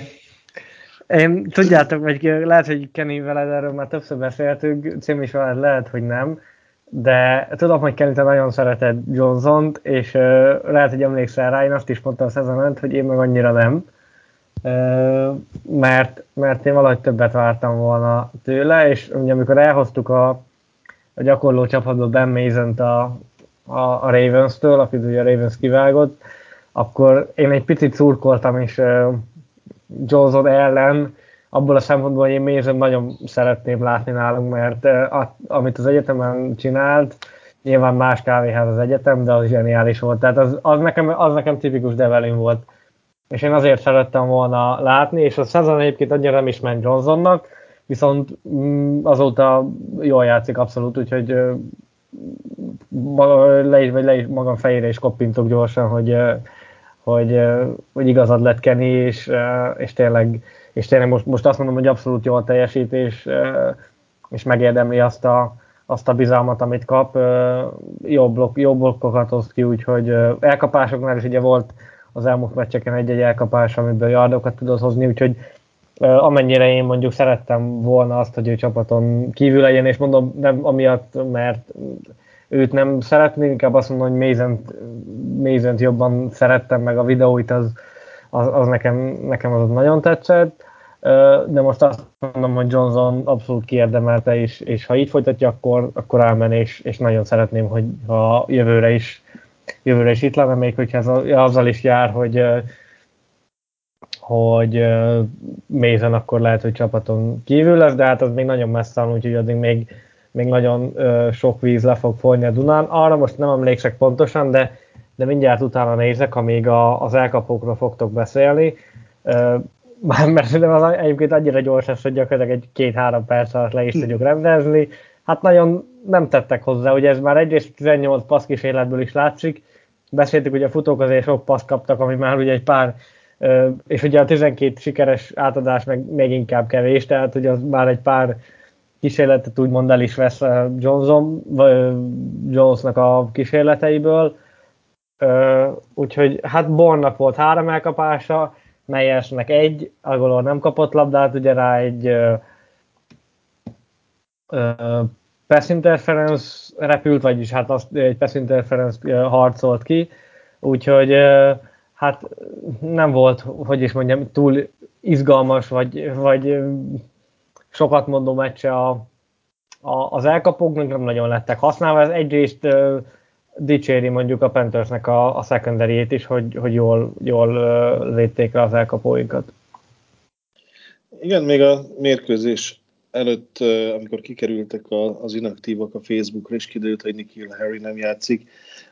Én tudjátok, vagy lehet, hogy Kenny veled erről már többször beszéltünk, Cím is lehet, hogy nem, de tudom, hogy Kenny te nagyon szereted Johnson-t, és uh, lehet, hogy emlékszel rá, én azt is mondtam a szezon hogy én meg annyira nem, uh, mert, mert én valahogy többet vártam volna tőle, és ugye amikor elhoztuk a, a gyakorló csapatból Ben mason a, a, a Ravens-től, akit ugye a Ravens kivágott, akkor én egy picit szurkoltam, és uh, Johnson ellen, abból a szempontból, hogy én Mason nagyon szeretném látni nálunk, mert a, amit az egyetemen csinált, nyilván más kávéház az egyetem, de az zseniális volt. Tehát az, az, nekem, az nekem tipikus Develin volt. És én azért szerettem volna látni, és a szezon egyébként annyira nem is ment Johnsonnak, viszont mm, azóta jól játszik abszolút, úgyhogy le is, vagy le is magam fejére is koppintok gyorsan, hogy hogy, hogy igazad lett Kenny, és, és tényleg, és tényleg most, most azt mondom, hogy abszolút jó a teljesítés, és megérdemli azt a, azt a bizalmat, amit kap. Jó, blokk, jó blokkokat oszt ki, úgyhogy elkapásoknál is ugye volt az elmúlt meccseken egy-egy elkapás, amiből yardokat tudod hozni, úgyhogy amennyire én mondjuk szerettem volna azt, hogy ő csapaton kívül legyen, és mondom, nem amiatt, mert őt nem szeretném, inkább azt mondom, hogy Mézent, Mézent jobban szerettem, meg a videóit az, az, az nekem, nekem az nagyon tetszett, de most azt mondom, hogy Johnson abszolút kiérdemelte, és, és ha így folytatja, akkor, akkor elmen, és, és nagyon szeretném, hogy ha jövőre is, jövőre is itt lenne, még hogyha ez azzal is jár, hogy hogy Mézen akkor lehet, hogy csapaton kívül lesz, de hát az még nagyon messze van, úgyhogy addig még, még nagyon sok víz le fog folyni a Dunán. Arra most nem emlékszek pontosan, de, de mindjárt utána nézek, amíg a, az elkapókról fogtok beszélni. Mert szerintem az egyébként annyira gyors lesz, hogy gyakorlatilag egy két-három perc alatt le is tudjuk rendezni. Hát nagyon nem tettek hozzá, ugye ez már egyrészt 18 passz kísérletből is látszik. Beszéltük, hogy a futók azért sok passz kaptak, ami már ugye egy pár és ugye a 12 sikeres átadás meg még inkább kevés, tehát hogy az már egy pár kísérletet úgymond el is vesz Johnson, Jonesnak a kísérleteiből. Úgyhogy hát Bornnak volt három elkapása, Meyersnek egy, Agolor nem kapott labdát, ugye rá egy pass interference repült, vagyis hát azt, egy pass interference harcolt ki, úgyhogy hát nem volt, hogy is mondjam, túl izgalmas, vagy, vagy sokat mondó meccse a, a, az elkapóknak, nem nagyon lettek használva. Ez egyrészt dicséri mondjuk a Panthersnek a, a secondary is, hogy, hogy jól, jól védték le az elkapóinkat. Igen, még a mérkőzés előtt, amikor kikerültek az inaktívak a Facebookra, és kiderült, hogy Nikhil Harry nem játszik,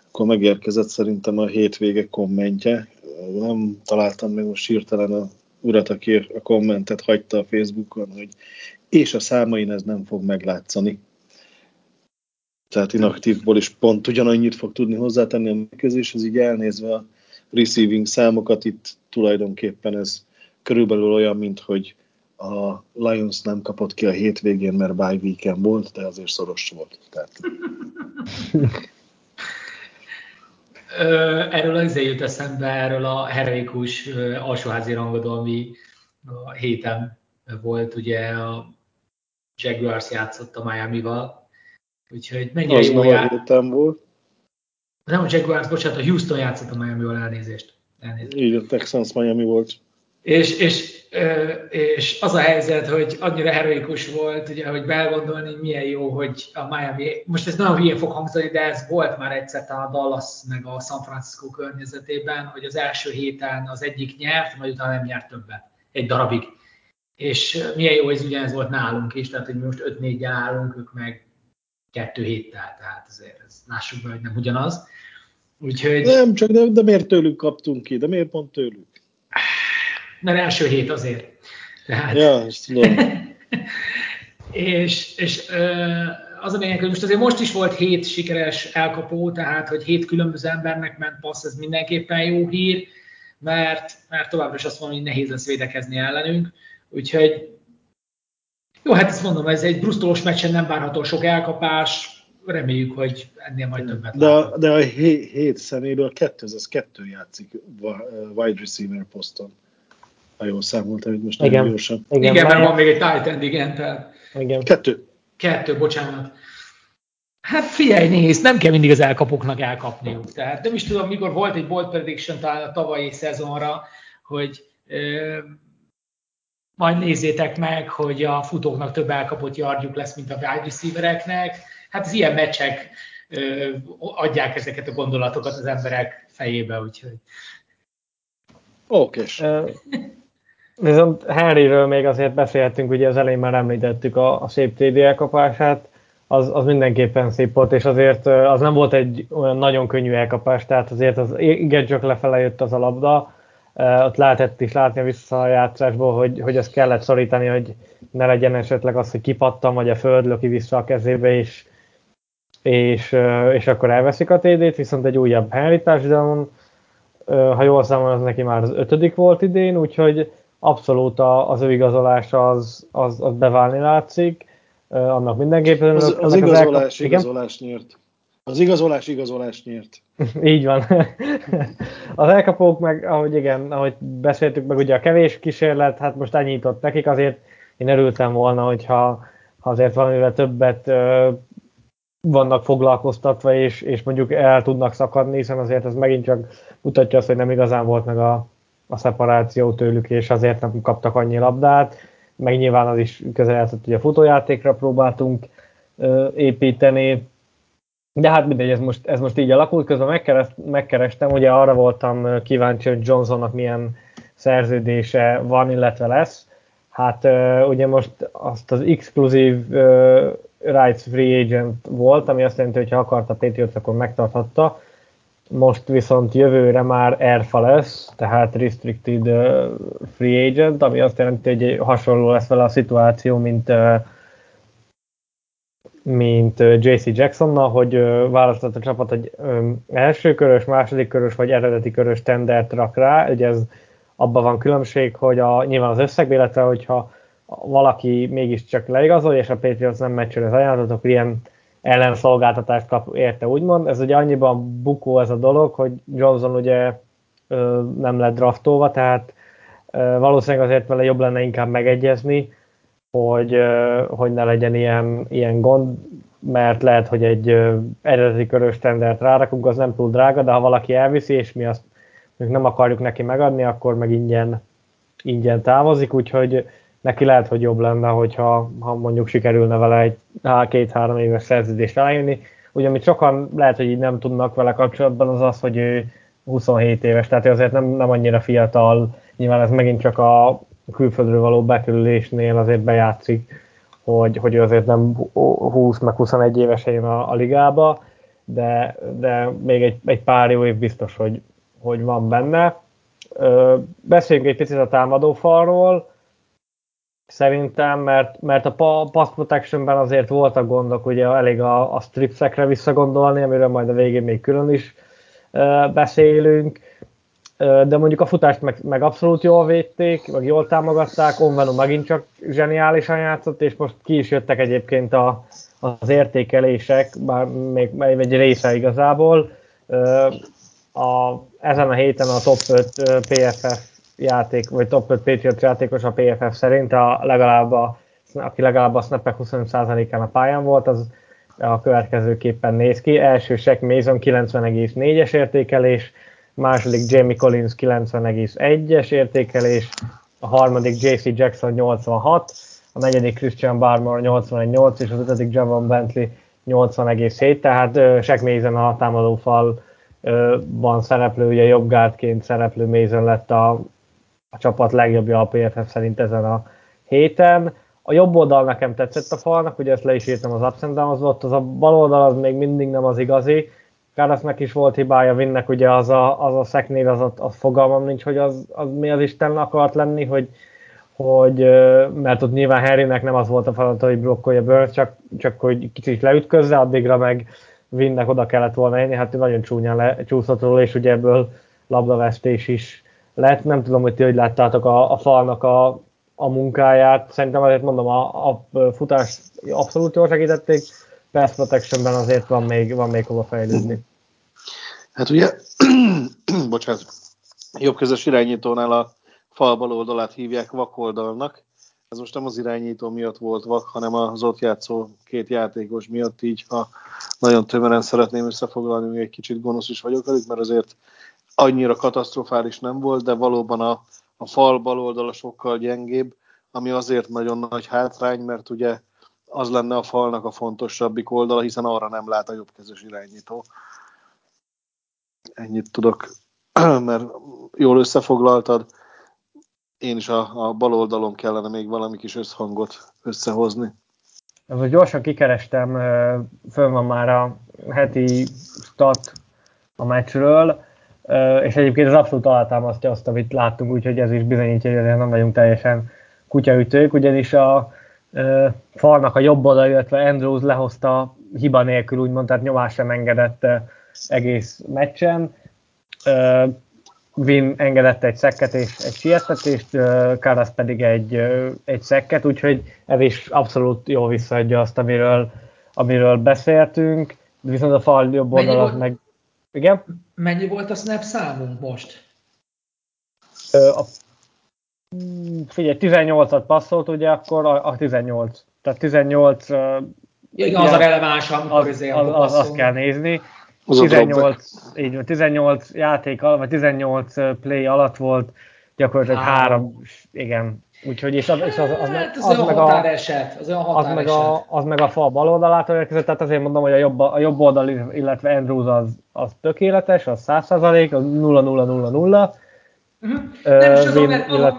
akkor megérkezett szerintem a hétvége kommentje. Nem találtam meg most hirtelen a urat, aki a kommentet hagyta a Facebookon, hogy és a számain ez nem fog meglátszani. Tehát inaktívból is pont ugyanannyit fog tudni hozzátenni a mérkőzés, ez így elnézve a receiving számokat, itt tulajdonképpen ez körülbelül olyan, mint hogy a Lions nem kapott ki a hétvégén, mert bye weekend volt, de azért szoros volt. Tehát... Erről az jut eszembe, erről a heroikus alsóházi rangodalmi a héten volt, ugye a Jaguars játszott a Miami-val, úgyhogy mennyire az jó jár... héten volt. Nem a Jaguars, bocsánat, a Houston játszott a Miami-val, elnézést. elnézést. Így a Texans Miami volt. És, és, és az a helyzet, hogy annyira heroikus volt, ugye, hogy belgondolni, milyen jó, hogy a Miami, most ez nagyon hülyén fog hangzani, de ez volt már egyszer a Dallas meg a San Francisco környezetében, hogy az első héten az egyik nyert, majd utána nem nyert többet, egy darabig. És milyen jó, ez ugyanez volt nálunk is, tehát hogy mi most 5 4 állunk, ők meg 2 héttel, tehát azért ez lássuk be, hogy nem ugyanaz. Úgyhogy... Nem, csak de, de miért tőlük kaptunk ki, de miért pont tőlük? mert első hét azért. Tehát, ja, ezt tudom. és, és az a lényeg, hogy most azért most is volt hét sikeres elkapó, tehát hogy hét különböző embernek ment passz, ez mindenképpen jó hír, mert, mert továbbra is azt mondom, hogy nehéz lesz védekezni ellenünk. Úgyhogy jó, hát ezt mondom, ez egy brusztolós meccsen nem várható sok elkapás, reméljük, hogy ennél majd többet de, a, de a hét, hét szeméből kettő, ez kettő játszik wide receiver poszton ha jól számoltam, hogy most igen. gyorsan. Igen, igen mert van még egy Titan, igen, tehát... Igen. Kettő. Kettő, bocsánat. Hát figyelj, nézd, nem kell mindig az elkapoknak elkapniuk. Tehát nem is tudom, mikor volt egy bold prediction talán a tavalyi szezonra, hogy ö, majd nézzétek meg, hogy a futóknak több elkapott yardjuk lesz, mint a wide receivereknek. Hát az ilyen meccsek ö, adják ezeket a gondolatokat az emberek fejébe, úgyhogy... Oké. Viszont Henryről még azért beszéltünk, ugye az elején már említettük a, a szép TD elkapását, az, az mindenképpen szép volt, és azért az nem volt egy olyan nagyon könnyű elkapás, tehát azért az igen csak lefele jött az a labda, ott lehetett is látni a visszajátszásból, hogy, hogy ezt kellett szorítani, hogy ne legyen esetleg az, hogy kipattam, vagy a föld löki vissza a kezébe, és, és, és akkor elveszik a TD-t, viszont egy újabb Henry touchdown, ha jól számolom, az neki már az ötödik volt idén, úgyhogy abszolút az ő igazolása az, az, az beválni látszik. Annak mindenképpen... Az, az igazolás, el... igazolás nyert. Az igazolás igazolás nyert. Így van. az elkapók meg, ahogy igen, ahogy beszéltük meg, ugye a kevés kísérlet, hát most ennyit nekik, azért én örültem volna, hogyha ha azért valamivel többet ö, vannak foglalkoztatva, és, és mondjuk el tudnak szakadni, hiszen azért ez megint csak mutatja azt, hogy nem igazán volt meg a, a szeparáció tőlük, és azért nem kaptak annyi labdát. Meg nyilván az is közelhetett, hogy a futójátékra próbáltunk ö, építeni, de hát mindegy, ez most, ez most így alakult. Közben megkeres, megkerestem, ugye arra voltam kíváncsi, hogy Johnsonnak milyen szerződése van, illetve lesz. Hát ugye most azt az exkluzív uh, rights free agent volt, ami azt jelenti, hogy ha akarta Patriots, akkor megtarthatta. Most viszont jövőre már ERFA lesz, tehát restricted uh, free agent, ami azt jelenti, hogy hasonló lesz vele a szituáció, mint uh, mint JC Jacksonnal, hogy választott a csapat egy első körös, második körös vagy eredeti körös tendert rak rá. Ugye ez abban van különbség, hogy a, nyilván az összeg, illetve hogyha valaki mégiscsak leigazolja, és a Patriots nem meccsel az ajánlatot, akkor ilyen ellenszolgáltatást kap érte, úgymond. Ez ugye annyiban bukó ez a dolog, hogy Johnson ugye nem lett draftolva, tehát valószínűleg azért vele jobb lenne inkább megegyezni, hogy, hogy ne legyen ilyen, ilyen gond, mert lehet, hogy egy eredeti körös tendert rárakunk, az nem túl drága, de ha valaki elviszi, és mi azt nem akarjuk neki megadni, akkor meg ingyen, ingyen távozik, úgyhogy neki lehet, hogy jobb lenne, hogyha ha mondjuk sikerülne vele egy két-három éves szerződést elállni. Ugye, amit sokan lehet, hogy így nem tudnak vele kapcsolatban, az az, hogy ő 27 éves, tehát ő azért nem, nem annyira fiatal, nyilván ez megint csak a külföldről való bekerülésnél azért bejátszik, hogy, hogy ő azért nem 20 meg 21 éves jön a, a ligába, de, de még egy, egy pár jó év biztos, hogy, hogy van benne. Ö, beszéljünk egy picit a támadófalról, szerintem, mert, mert a pass protectionben azért voltak gondok, ugye elég a, a stripsekre visszagondolni, amiről majd a végén még külön is ö, beszélünk de mondjuk a futást meg, meg abszolút jól védték, meg jól támogatták, Onvenu megint csak zseniálisan játszott, és most ki is jöttek egyébként a, az értékelések, bár még egy része igazából. A, ezen a héten a top 5 PFF játék, vagy top 5 Patriots játékos a PFF szerint, a legalább a, aki legalább a snappek 25%-án a pályán volt, az a következőképpen néz ki. Első Shaq Mason 90,4-es értékelés, második Jamie Collins 90,1-es értékelés, a harmadik JC Jackson 86, a negyedik Christian Barmore 81,8 és az ötödik Javon Bentley 80,7, tehát Shaq Mason a támadófalban szereplő, ugye jobb gárdként szereplő Mason lett a, a csapat legjobbja a PFF szerint ezen a héten. A jobb oldal nekem tetszett a falnak, ugye ezt le is írtam az ups and downs ott, az a bal oldal az még mindig nem az igazi, Kárasznak is volt hibája, Vinnek ugye az a, az a szeknél, az a, a fogalmam nincs, hogy az, az mi az Isten akart lenni, hogy, hogy mert ott nyilván Harrynek nem az volt a feladata, hogy blokkolja Burns, csak, csak hogy kicsit leütközze, addigra meg Vinnek oda kellett volna élni, hát ő nagyon csúnyán lecsúszott róla, és ugye ebből labdavesztés is lett. Nem tudom, hogy ti hogy láttátok a, a falnak a, a munkáját. Szerintem azért mondom, a, a futás abszolút jól segítették, pass protectionben azért van még, van még hova fejlődni. Hát ugye, bocsánat, jobbkezes irányítónál a fal bal oldalát hívják vakoldalnak. Ez most nem az irányító miatt volt vak, hanem az ott játszó két játékos miatt, így ha nagyon tömören szeretném összefoglalni, még egy kicsit gonosz is vagyok velük, mert azért annyira katasztrofális nem volt, de valóban a, a fal bal oldala sokkal gyengébb, ami azért nagyon nagy hátrány, mert ugye az lenne a falnak a fontosabbik oldala, hiszen arra nem lát a jobbkezes irányító. Ennyit tudok, mert jól összefoglaltad. Én is a, a bal oldalon kellene még valami kis összhangot összehozni. Most gyorsan kikerestem, fönn van már a heti stat a meccsről, és egyébként ez abszolút alátámasztja azt, amit láttunk, úgyhogy ez is bizonyítja, hogy nem vagyunk teljesen kutyaütők, ugyanis a falnak a jobb oldal, illetve Andrews lehozta hiba nélkül, úgymond, tehát nyomás sem engedett egész meccsen. Vin engedett egy szekket és egy siettetést, Karasz pedig egy, egy szekket, úgyhogy ez is abszolút jól visszaadja azt, amiről, amiről beszéltünk, viszont a fal jobb oldalat meg... Igen? Mennyi volt a snap számunk most? A, figyelj, 18-at passzolt, ugye akkor a, a 18. Tehát 18... Igen, az a releváns, amikor az, az, az, az, azt kell nézni. Az 18, így 18 játék alatt, vagy 18 play alatt volt gyakorlatilag három, három igen. Úgyhogy és az, és az, az, hát, az, az, az meg a, eset, az, az, meg a, az meg a fal bal oldalától érkezett, tehát azért mondom, hogy a jobb, a jobb oldal, illetve Andrews az, az tökéletes, az 100 az 0-0-0-0. Uh-huh. Nem, is azon, mert, illet...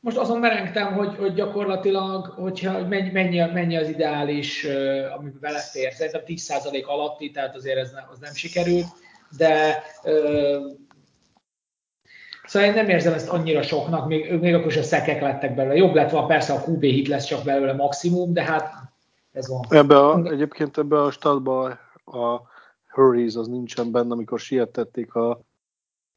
most azon merengtem, hogy, hogy gyakorlatilag, hogyha mennyi, mennyi, mennyi az ideális, uh, amiben belefér. Szerintem 10% alatti, tehát azért ez nem, az nem sikerült, de uh, Szóval én nem érzem ezt annyira soknak, még, még akkor is a szekek lettek belőle. Jobb lett volna persze a QB hit lesz csak belőle maximum, de hát ez van. Ebbe a, egyébként ebbe a statba a Hurries az nincsen benne, amikor sietették a,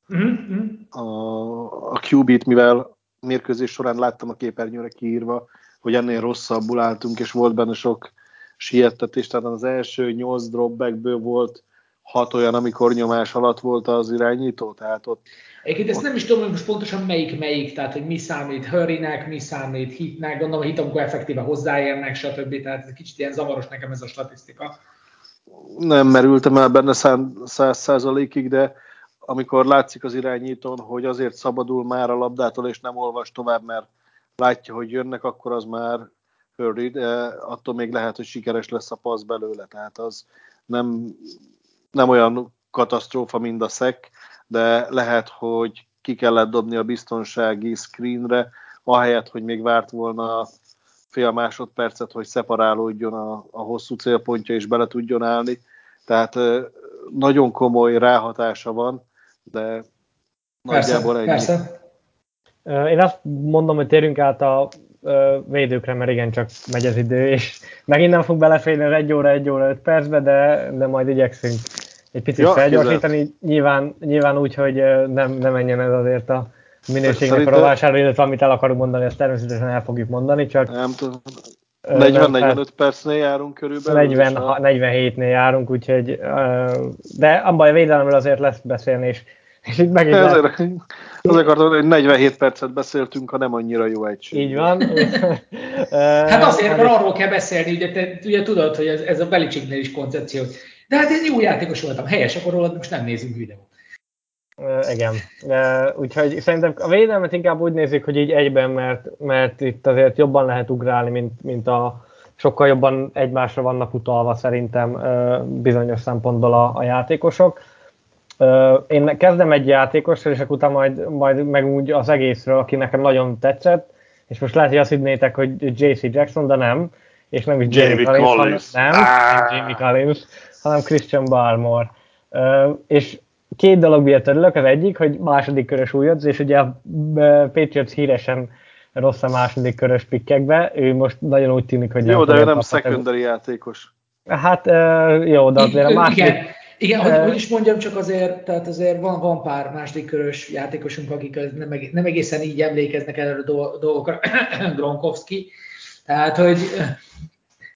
uh-huh. a, a QB-t, mivel mérkőzés során láttam a képernyőre kiírva, hogy ennél rosszabbul álltunk, és volt benne sok siettetés, tehát az első nyolc dropbackből volt hat olyan, amikor nyomás alatt volt az irányító, tehát ott... Egyébként ezt nem is tudom, hogy most pontosan melyik melyik, tehát hogy mi számít hurry mi számít hitnek, gondolom a hit, amikor effektíve hozzáérnek, stb. Tehát ez kicsit ilyen zavaros nekem ez a statisztika. Nem merültem el benne száz százalékig, de amikor látszik az irányítón, hogy azért szabadul már a labdától, és nem olvas tovább, mert látja, hogy jönnek, akkor az már Hurry, de attól még lehet, hogy sikeres lesz a passz belőle. Tehát az nem nem olyan katasztrófa, mint a szek, de lehet, hogy ki kellett dobni a biztonsági screenre, ahelyett, hogy még várt volna fél másodpercet, hogy szeparálódjon a, a hosszú célpontja és bele tudjon állni. Tehát nagyon komoly ráhatása van, de nagyjából ennyi. Persze. Én azt mondom, hogy térjünk át a védőkre, mert igen, csak megy az idő, és megint nem fog beleférni az 1 óra, 1 óra 5 percbe, de, de majd igyekszünk egy picit ja, felgyorsítani, nyilván, nyilván úgy, hogy nem, nem menjen ez azért a minőségnek a rovására, illetve amit el akarunk mondani, ezt természetesen el fogjuk mondani, csak... Nem tudom. 40-45 percnél járunk körülbelül. 40, 47-nél járunk, úgyhogy... De abban a védelemről azért lesz beszélni, és, és itt megint... Azért, azért akartam, hogy 47 percet beszéltünk, ha nem annyira jó egység. Így van. hát azért, mert arról kell beszélni, ugye, te, ugye tudod, hogy ez, ez a Belicsiknél is koncepció, de hát én jó játékos voltam, helyes, akkor rólad most nem nézünk videót. Uh, igen. Uh, úgyhogy szerintem a védelmet inkább úgy nézik, hogy így egyben, mert, mert itt azért jobban lehet ugrálni, mint, mint a sokkal jobban egymásra vannak utalva szerintem uh, bizonyos szempontból a, a játékosok. Én kezdem egy játékossal, és akkor utána majd, majd meg úgy az egészről, aki nekem nagyon tetszett, és most lehet, hogy azt hinnétek, hogy JC Jackson, de nem, és nem is Jamie Collins, Collins. nem, nem Jamie Collins, hanem Christian Barmore. És két dolog miatt örülök, az egyik, hogy második körös újodz, és ugye a Patriots híresen rossz a második körös pikkekbe, ő most nagyon úgy tűnik, hogy Jó, de ő nem secondary játékos. Hát jó, de azért a második... Igen. Hogy, hogy is mondjam, csak azért, tehát azért van, van pár második körös játékosunk, akik nem, nem egészen így emlékeznek erre a dolgokra, Gronkowski, tehát, hogy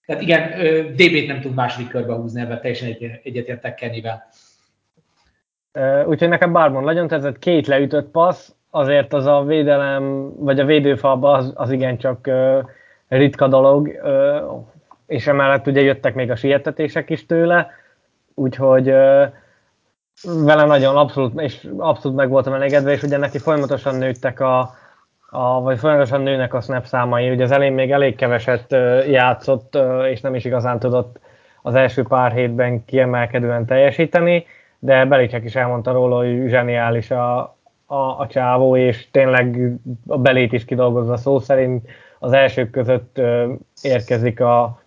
tehát igen, DB-t nem tud második körbe húzni, ebben teljesen egyetértek Kennyvel. Úgyhogy nekem Bármon nagyon tetszett, két leütött passz, azért az a védelem, vagy a védőfalba az, az igencsak ritka dolog, és emellett ugye jöttek még a sietetések is tőle, úgyhogy vele nagyon abszolút, és abszolút meg voltam elégedve, és ugye neki folyamatosan nőttek a, a, vagy folyamatosan nőnek a snap számai. Ugye az elején még elég keveset játszott, és nem is igazán tudott az első pár hétben kiemelkedően teljesíteni, de Belicek is elmondta róla, hogy zseniális a, a, a csávó, és tényleg a belét is kidolgozza szó szerint. Az elsők között érkezik a,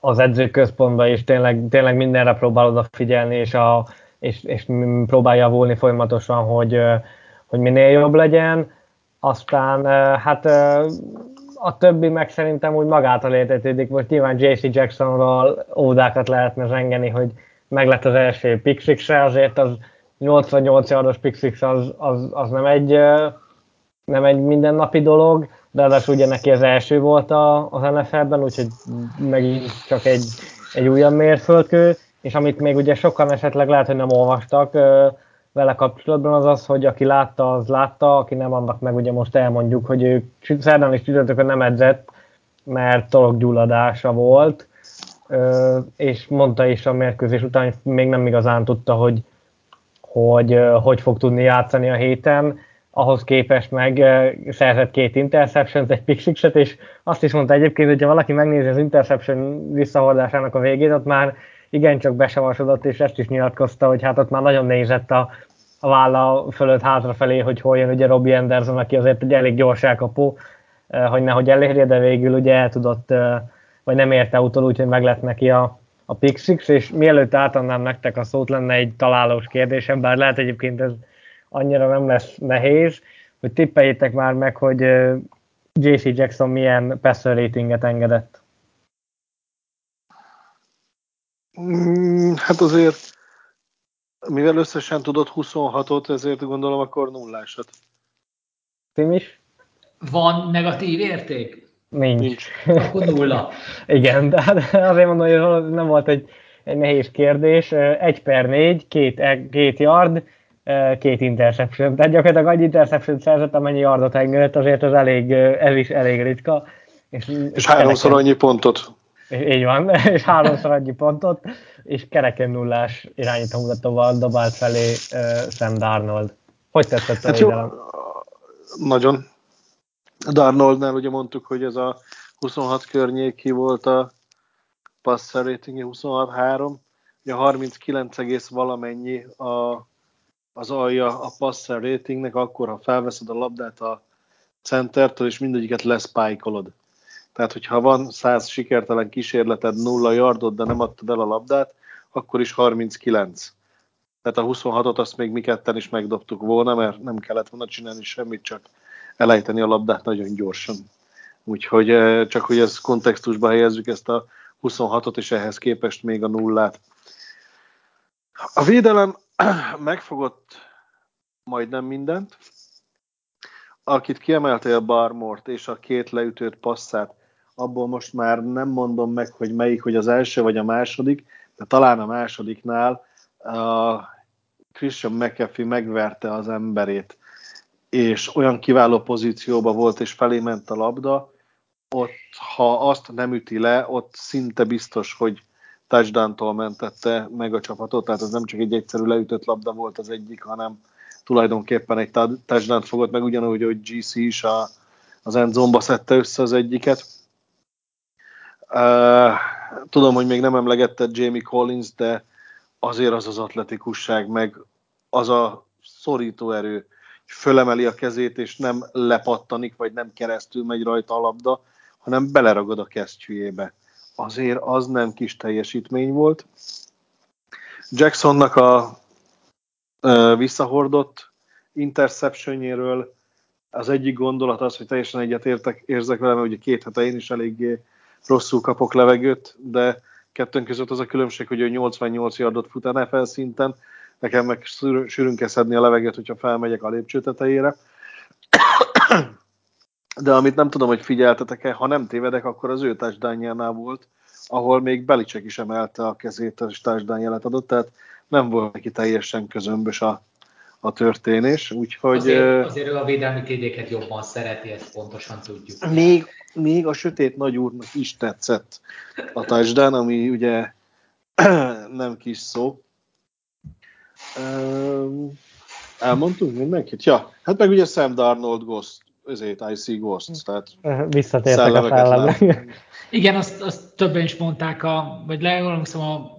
az edzőközpontba, és tényleg, tényleg mindenre próbál odafigyelni, és, a, és, és próbálja javulni folyamatosan, hogy, hogy minél jobb legyen, aztán hát a többi meg szerintem úgy magától értetődik. Most nyilván JC Jacksonról ódákat lehetne zsengeni, hogy meg lett az első pick azért az 88 yardos pick az, az, az nem, egy, nem egy mindennapi dolog, de az ugye neki az első volt a, az NFL-ben, úgyhogy megint csak egy, egy újabb mérföldkő, és amit még ugye sokan esetleg lehet, hogy nem olvastak vele kapcsolatban, az az, hogy aki látta, az látta, aki nem, annak meg ugye most elmondjuk, hogy ő szerdán és csütörtökön nem edzett, mert torokgyulladása volt, és mondta is a mérkőzés után, hogy még nem igazán tudta, hogy hogy hogy fog tudni játszani a héten, ahhoz képest meg szerzett két interception egy pick és azt is mondta egyébként, hogy ha valaki megnézi az interception visszahordásának a végét, ott már igencsak besavasodott, és ezt is nyilatkozta, hogy hát ott már nagyon nézett a, a válla fölött hátrafelé, hogy hol jön ugye Robbie Anderson, aki azért egy elég gyors elkapó, hogy nehogy elérje, de végül ugye el tudott, vagy nem érte utol, úgyhogy meg lett neki a, a Pixix, és mielőtt átadnám nektek a szót, lenne egy találós kérdésem, bár lehet egyébként ez annyira nem lesz nehéz, hogy tippeljétek már meg, hogy JC Jackson milyen passer ratinget engedett. Mm, hát azért, mivel összesen tudott 26-ot, ezért gondolom akkor nullásat. Tim is? Van negatív érték? Nincs. Nincs. Akkor nulla. Igen, de azért mondom, hogy nem volt egy, egy nehéz kérdés. Egy per négy, két, e, két yard, két interception. Tehát gyakorlatilag annyi interception szerzett, amennyi yardot engedett, azért ez elég, ez is elég ritka. És, és háromszor annyi pontot. Így van, és háromszor annyi pontot, és kereken nullás irányítómutatóval dobált felé uh, Sam Darnold. Hogy tetszett a hát jó, Nagyon. Darnoldnál ugye mondtuk, hogy ez a 26 környéki volt a passer ratingje, 26-3, ugye 39, valamennyi a, az alja a passer ratingnek, akkor ha felveszed a labdát a centertől, és mindegyiket leszpájkolod. Tehát, hogyha van 100 sikertelen kísérleted, nulla yardot, de nem adtad el a labdát, akkor is 39. Tehát a 26-ot azt még mi ketten is megdobtuk volna, mert nem kellett volna csinálni semmit, csak elejteni a labdát nagyon gyorsan. Úgyhogy eh, csak hogy ez kontextusba helyezzük ezt a 26-ot, és ehhez képest még a nullát. A védelem megfogott majdnem mindent. Akit kiemelte a Barmort és a két leütött passzát, abból most már nem mondom meg, hogy melyik, hogy az első vagy a második, de talán a másodiknál a Christian McAfee megverte az emberét és olyan kiváló pozícióban volt, és felé ment a labda, ott, ha azt nem üti le, ott szinte biztos, hogy touchdown mentette meg a csapatot, tehát ez nem csak egy egyszerű leütött labda volt az egyik, hanem tulajdonképpen egy touchdown fogott meg, ugyanúgy, hogy GC is a, az endzomba szedte össze az egyiket. Uh, tudom, hogy még nem emlegetted Jamie Collins, de azért az az atletikusság, meg az a szorító erő, fölemeli a kezét, és nem lepattanik, vagy nem keresztül megy rajta a labda, hanem beleragad a kesztyűjébe. Azért az nem kis teljesítmény volt. Jacksonnak a ö, visszahordott interceptionjéről az egyik gondolat az, hogy teljesen egyetértek, érzek vele, mert ugye két hete én is eléggé rosszul kapok levegőt, de kettőnk között az a különbség, hogy ő 88 yardot fut NFL szinten, nekem meg sűrűn kell szedni a levegőt, hogyha felmegyek a lépcső tetejére. De amit nem tudom, hogy figyeltetek-e, ha nem tévedek, akkor az ő touchdownjánál volt, ahol még Belicek is emelte a kezét, és touchdown jelet adott, tehát nem volt neki teljesen közömbös a, a történés, úgyhogy... Azért, azért ő a védelmi tédéket jobban szereti, ezt pontosan tudjuk. Még, még a sötét nagyúrnak is tetszett a touchdown, ami ugye nem kis szó, elmondtunk mindenkit? Ja, hát meg ugye Sam Darnold Ghost, ezért I see ghosts, tehát Visszatértek a szellemek. Igen, azt, azt többen is mondták, a, vagy legalábbis a,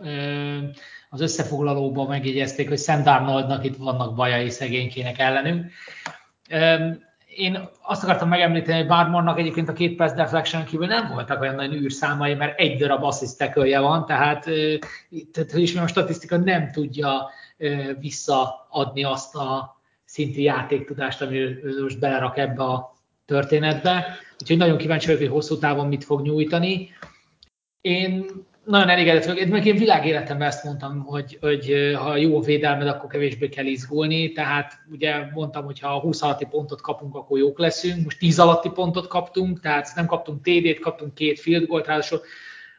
az összefoglalóban megjegyezték, hogy Sam Darnoldnak itt vannak bajai szegénykének ellenünk. Én azt akartam megemlíteni, hogy Barmonnak egyébként a két pass deflection kívül nem voltak olyan nagy űrszámai, mert egy darab assist van, tehát, tehát hogy is a statisztika nem tudja visszaadni azt a szintű játéktudást, ami ő most belerak ebbe a történetbe. Úgyhogy nagyon kíváncsi vagyok, hogy hosszú távon mit fog nyújtani. Én nagyon elégedett vagyok. Meg én világéletemben ezt mondtam, hogy, hogy ha jó a védelmed, akkor kevésbé kell izgulni. Tehát ugye mondtam, hogy ha 20 alatti pontot kapunk, akkor jók leszünk. Most 10 alatti pontot kaptunk, tehát nem kaptunk TD-t, kaptunk két field goal ráadásul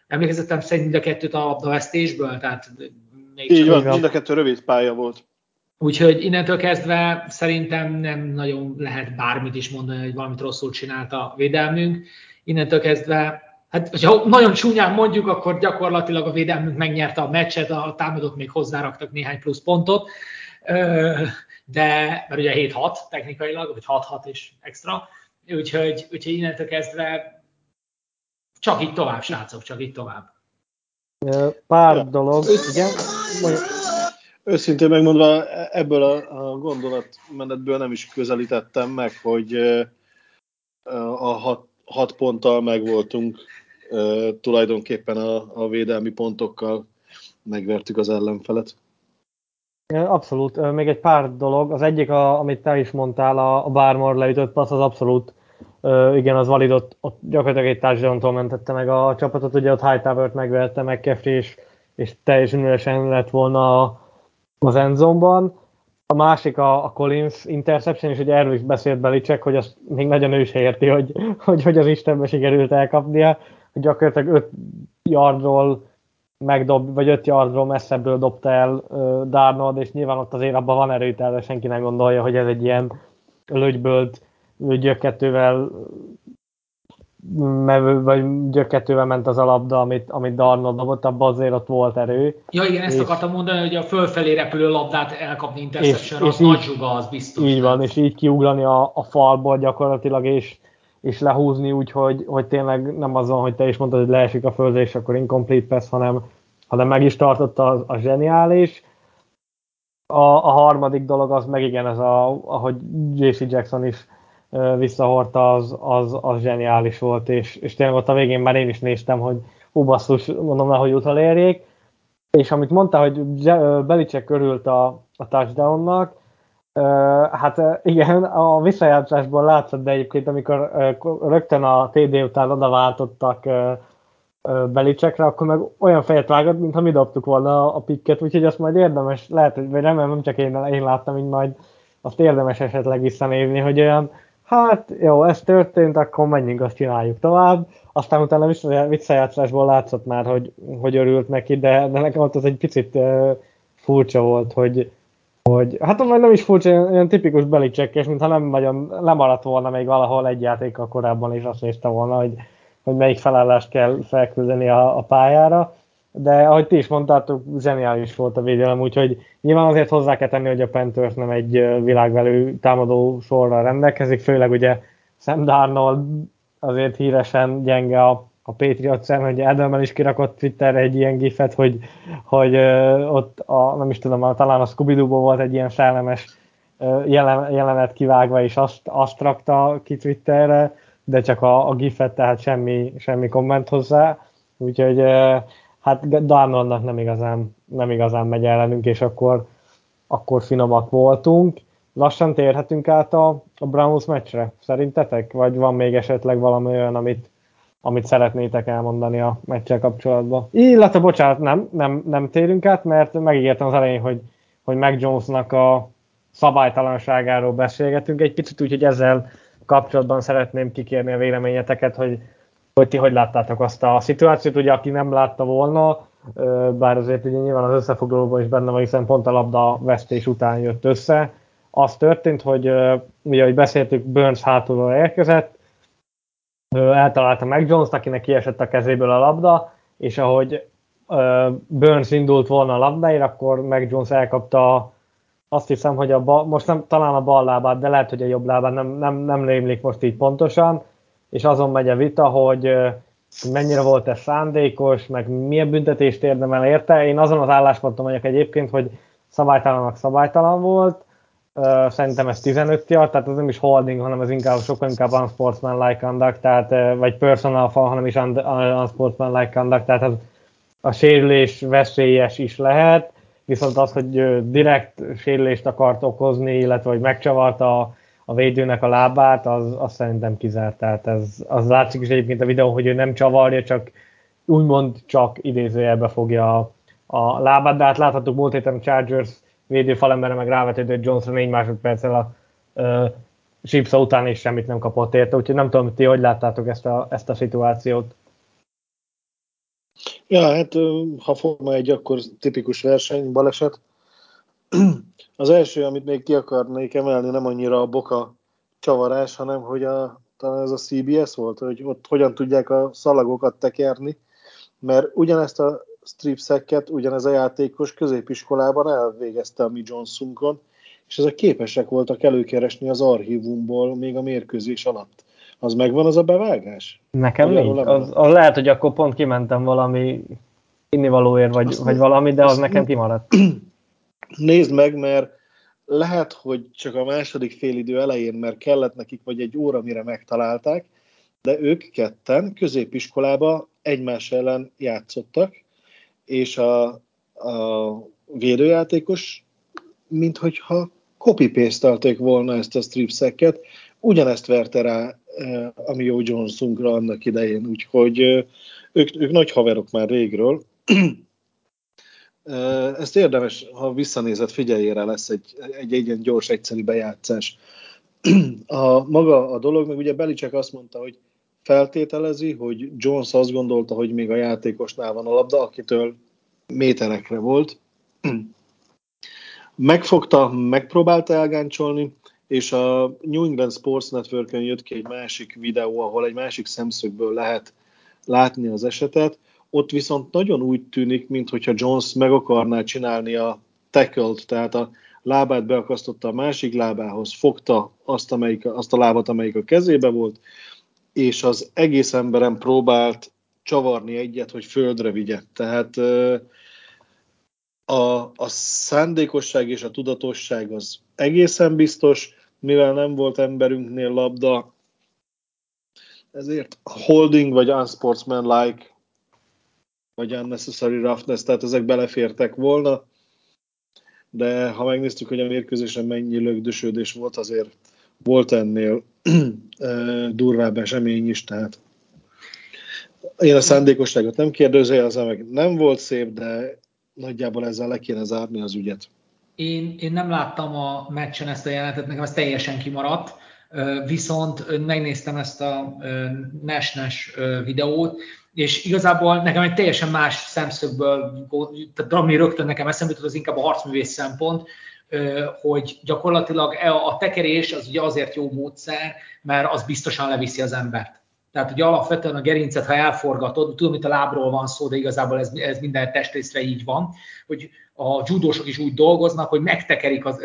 emlékezetem szerint mind a kettőt a labdavesztésből, tehát még Így van, mind a kettő rövid pálya volt. Úgyhogy innentől kezdve szerintem nem nagyon lehet bármit is mondani, hogy valamit rosszul csinált a védelmünk. Innentől kezdve hát hogyha nagyon csúnyán mondjuk, akkor gyakorlatilag a védelmünk megnyerte a meccset, a támadók még hozzáraktak néhány plusz pontot, de, mert ugye 7-6 technikailag, vagy 6-6 és extra, úgyhogy, úgyhogy innentől kezdve csak így tovább, srácok, csak így tovább. Pár dolog, igen. Őszintén megmondva, ebből a, a gondolatmenetből nem is közelítettem meg, hogy a hat, hat ponttal megvoltunk tulajdonképpen a, a védelmi pontokkal megvertük az ellenfelet. Abszolút. Még egy pár dolog. Az egyik, a, amit te is mondtál, a, a Bármor leütött passz, az abszolút igen, az validott, ott gyakorlatilag egy touchdown mentette meg a csapatot, ugye ott Hightower-t megverte meg Kefri, és, és teljesen üresen lett volna az endzomban. A másik a, a Collins interception, és ugye erről is beszélt Belicek, hogy azt még nagyon ő se érti, hogy, hogy, hogy az Istenbe sikerült elkapnia hogy gyakorlatilag 5 yardról megdob, vagy 5 yardról messzebbről dobta el uh, Darnold, és nyilván ott azért abban van erőtel, senki nem gondolja, hogy ez egy ilyen lögybölt gyökketővel vagy gyökketővel ment az a labda, amit, amit Darnold dobott, abban azért ott volt erő. Ja igen, ezt és, akartam mondani, hogy a fölfelé repülő labdát elkapni interception, az nagy zsuga, az biztos. Így van, és így kiugrani a, a falból gyakorlatilag, és és lehúzni úgy, hogy, hogy tényleg nem az van, hogy te is mondtad, hogy leesik a földre, és akkor incomplete pass, hanem, hanem meg is tartotta a, a zseniális. A, a harmadik dolog az meg igen, ez a, ahogy JC Jackson is visszahordta, az, az, az zseniális volt, és, és tényleg ott a végén már én is néztem, hogy hú basszus, mondom le, hogy utolérjék, és amit mondta, hogy Belicek körült a, a touchdownnak, Hát igen, a visszajátszásból látszott, de egyébként amikor rögtön a TD után oda váltottak Belicsekre, akkor meg olyan fejet vágott, mintha mi dobtuk volna a pikket, úgyhogy azt majd érdemes, lehet, hogy vagy remélem, nem csak én, én láttam, így majd azt érdemes esetleg visszanézni, hogy olyan, hát jó, ez történt, akkor menjünk, azt csináljuk tovább. Aztán utána visszajátszásból látszott már, hogy, hogy örült neki, de, de nekem ott az egy picit uh, furcsa volt, hogy, hogy hát majd nem is furcsa, olyan, olyan tipikus belicsekkes, mintha nem nagyon lemaradt volna még valahol egy játékkal korábban, és azt nézte volna, hogy, hogy melyik felállást kell felküldeni a, a pályára. De ahogy ti is mondtátok, zseniális volt a védelem, úgyhogy nyilván azért hozzá kell tenni, hogy a Panthers nem egy világvelő támadó sorra rendelkezik, főleg ugye Sam Darnold azért híresen gyenge a a Patriot szem, hogy Edelman is kirakott Twitterre egy ilyen gifet, hogy, hogy ott a, nem is tudom, talán a scooby volt egy ilyen szellemes jelen, jelenet kivágva, és azt, azt rakta ki Twitterre, de csak a, a gifet, tehát semmi, semmi komment hozzá. Úgyhogy hát Darnoldnak nem igazán, nem igazán megy ellenünk, és akkor, akkor finomak voltunk. Lassan térhetünk át a, a Browns meccsre, szerintetek? Vagy van még esetleg valami olyan, amit, amit szeretnétek elmondani a meccsel kapcsolatban. Illetve, bocsánat, nem, nem, nem térünk át, mert megígértem az elején, hogy, hogy Mac Jonesnak a szabálytalanságáról beszélgetünk egy picit, úgyhogy ezzel kapcsolatban szeretném kikérni a véleményeteket, hogy, hogy ti hogy láttátok azt a szituációt, ugye aki nem látta volna, bár azért ugye nyilván az összefoglalóban is benne van, hiszen pont a labda vesztés után jött össze. Az történt, hogy ugye, ahogy beszéltük, Burns hátulról érkezett, eltalálta meg Jones, akinek kiesett a kezéből a labda, és ahogy Burns indult volna a labdáért, akkor meg Jones elkapta azt hiszem, hogy a bal, most nem, talán a bal lábát, de lehet, hogy a jobb lábát, nem, nem, nem rémlik most így pontosan, és azon megy a vita, hogy mennyire volt ez szándékos, meg milyen büntetést érdemel érte. Én azon az állásponton vagyok egyébként, hogy szabálytalannak szabálytalan volt, szerintem ez 15 yard, tehát ez nem is holding, hanem ez inkább sokkal inkább unsportsmanlike conduct, tehát, vagy personal fall, hanem is unsportsmanlike conduct, tehát az, a sérülés veszélyes is lehet, viszont az, hogy direkt sérülést akart okozni, illetve hogy megcsavarta a, a védőnek a lábát, az, az szerintem kizárt. Tehát ez, az látszik is egyébként a videó, hogy ő nem csavarja, csak úgymond csak idézőjelbe fogja a, a lábát, de hát láthattuk múlt héten a Chargers védő falembere meg rávetődött Johnson négy másodperccel a uh, Chipsa után is semmit nem kapott érte, úgyhogy nem tudom, ti hogy láttátok ezt a, ezt a szituációt. Ja, hát ha Forma egy, akkor tipikus verseny, baleset. Az első, amit még ki akarnék emelni, nem annyira a boka csavarás, hanem hogy a, talán ez a CBS volt, hogy ott hogyan tudják a szalagokat tekerni, mert ugyanezt a stripszeket, ugyanez a játékos középiskolában elvégezte a mi Johnsonkon, és ezek képesek voltak előkeresni az archívumból még a mérkőzés alatt. Az megvan az a bevágás? Nekem nincs. Az, az lehet, hogy akkor pont kimentem valami innivalóért, vagy, vagy valami, de az nekem kimaradt. Nézd meg, mert lehet, hogy csak a második félidő elején, mert kellett nekik vagy egy óra, mire megtalálták, de ők ketten középiskolába egymás ellen játszottak, és a, a védőjátékos, minthogyha copy volna ezt a stripszeket, ugyanezt verte rá e, ami jó Johnsonkra annak idején, úgyhogy ők, ők nagy haverok már régről. Ezt érdemes, ha visszanézett, figyeljére lesz egy, egy, egy ilyen gyors, egyszerű bejátszás. A maga a dolog, meg ugye Belicek azt mondta, hogy feltételezi, hogy Jones azt gondolta, hogy még a játékosnál van a labda, akitől méterekre volt. Megfogta, megpróbálta elgáncsolni, és a New England Sports network jött ki egy másik videó, ahol egy másik szemszögből lehet látni az esetet. Ott viszont nagyon úgy tűnik, mintha Jones meg akarná csinálni a tackle tehát a lábát beakasztotta a másik lábához, fogta azt, amelyik, azt a lábat, amelyik a kezébe volt, és az egész emberen próbált csavarni egyet, hogy földre vigye. Tehát a, a szándékosság és a tudatosság az egészen biztos, mivel nem volt emberünknél labda, ezért holding vagy unsportsman-like, vagy unnecessary roughness, tehát ezek belefértek volna, de ha megnéztük, hogy a mérkőzésen mennyi lögdösödés volt, azért volt ennél durvább esemény is, tehát én a szándékosságot nem kérdőzőjelezem meg, nem volt szép, de nagyjából ezzel le kéne zárni az ügyet. Én, én nem láttam a meccsen ezt a jelenetet, nekem ez teljesen kimaradt, viszont megnéztem ezt a Nash videót, és igazából nekem egy teljesen más szemszögből, tehát ami rögtön nekem eszembe jutott, az inkább a harcművész szempont, hogy gyakorlatilag e a tekerés az ugye azért jó módszer, mert az biztosan leviszi az embert. Tehát ugye alapvetően a gerincet, ha elforgatod, tudom, hogy a lábról van szó, de igazából ez, ez minden testrészre így van, hogy a judósok is úgy dolgoznak, hogy megtekerik az,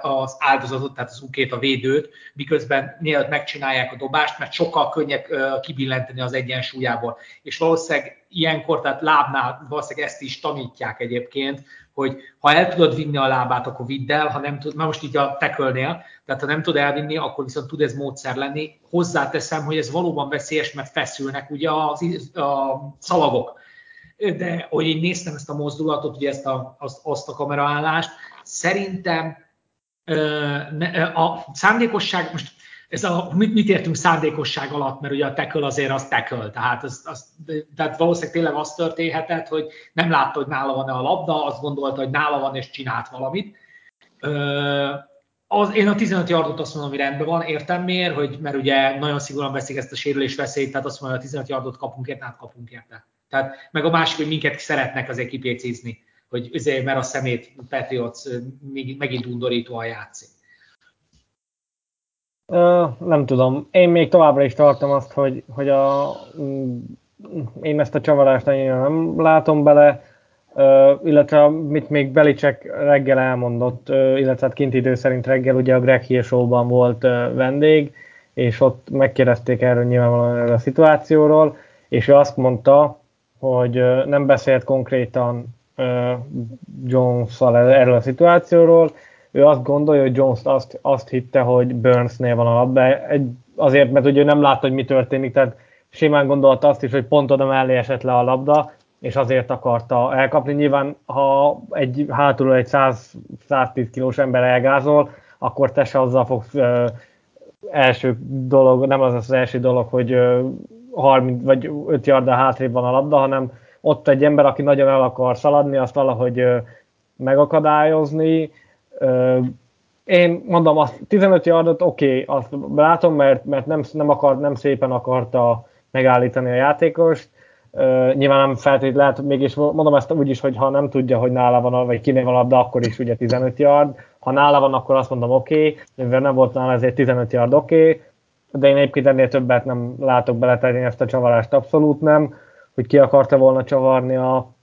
az áldozatot, tehát az ukét, a védőt, miközben mielőtt megcsinálják a dobást, mert sokkal könnyebb kibillenteni az egyensúlyából. És valószínűleg ilyenkor, tehát lábnál valószínűleg ezt is tanítják egyébként, hogy ha el tudod vinni a lábát, akkor vidd el, ha nem tud, na most így a tekölnél, tehát ha nem tud elvinni, akkor viszont tud ez módszer lenni. Hozzáteszem, hogy ez valóban veszélyes, mert feszülnek ugye az, a szalagok. De hogy én néztem ezt a mozdulatot, ugye ezt a, azt, azt a kameraállást, szerintem a szándékosság, most ez a, mit, mit értünk szándékosság alatt, mert ugye a teköl azért az teköl, tehát, az, az, tehát valószínűleg tényleg az történhetett, hogy nem látta, hogy nála van-e a labda, azt gondolta, hogy nála van és csinált valamit. Ö, az, én a 15 yardot azt mondom, hogy rendben van, értem miért, hogy, mert ugye nagyon szigorúan veszik ezt a sérülés veszélyt, tehát azt mondom, hogy a 15 yardot kapunk érte, hát kapunk érte. Tehát, meg a másik, hogy minket szeretnek azért kipécézni, hogy azért, mert a szemét Patriots megint undorítóan játszik. Nem tudom. Én még továbbra is tartom azt, hogy, hogy a, mm, én ezt a csavarást annyira nem látom bele, illetve amit még Belicek reggel elmondott, illetve hát kint idő szerint reggel ugye a Greg Hill volt vendég, és ott megkérdezték erről nyilvánvalóan erről a szituációról, és ő azt mondta, hogy nem beszélt konkrétan Jones-szal erről a szituációról, ő azt gondolja, hogy Jones azt, azt hitte, hogy Burnsnél van a labda, egy, azért, mert ugye nem látta, hogy mi történik, tehát simán gondolta azt is, hogy pont oda mellé esett le a labda, és azért akarta elkapni. Nyilván, ha egy hátulról egy 100, 110 kilós ember elgázol, akkor te se azzal fogsz ö, első dolog, nem az az első dolog, hogy ö, 30 vagy 5 yarda hátrébb van a labda, hanem ott egy ember, aki nagyon el akar szaladni, azt valahogy megakadályozni. Én mondom, azt 15 yardot oké, okay, azt látom, mert, mert nem, nem, akar, nem szépen akarta megállítani a játékost. Uh, nyilván nem feltétlenül lehet, mégis mondom ezt úgy is, hogy ha nem tudja, hogy nála van, vagy kinél van a labda, akkor is ugye 15 yard. Ha nála van, akkor azt mondom oké, okay, mivel nem volt nála, ezért 15 yard oké, okay, de én egyébként ennél többet nem látok beletenni ezt a csavarást, abszolút nem, hogy ki akarta volna csavarni a,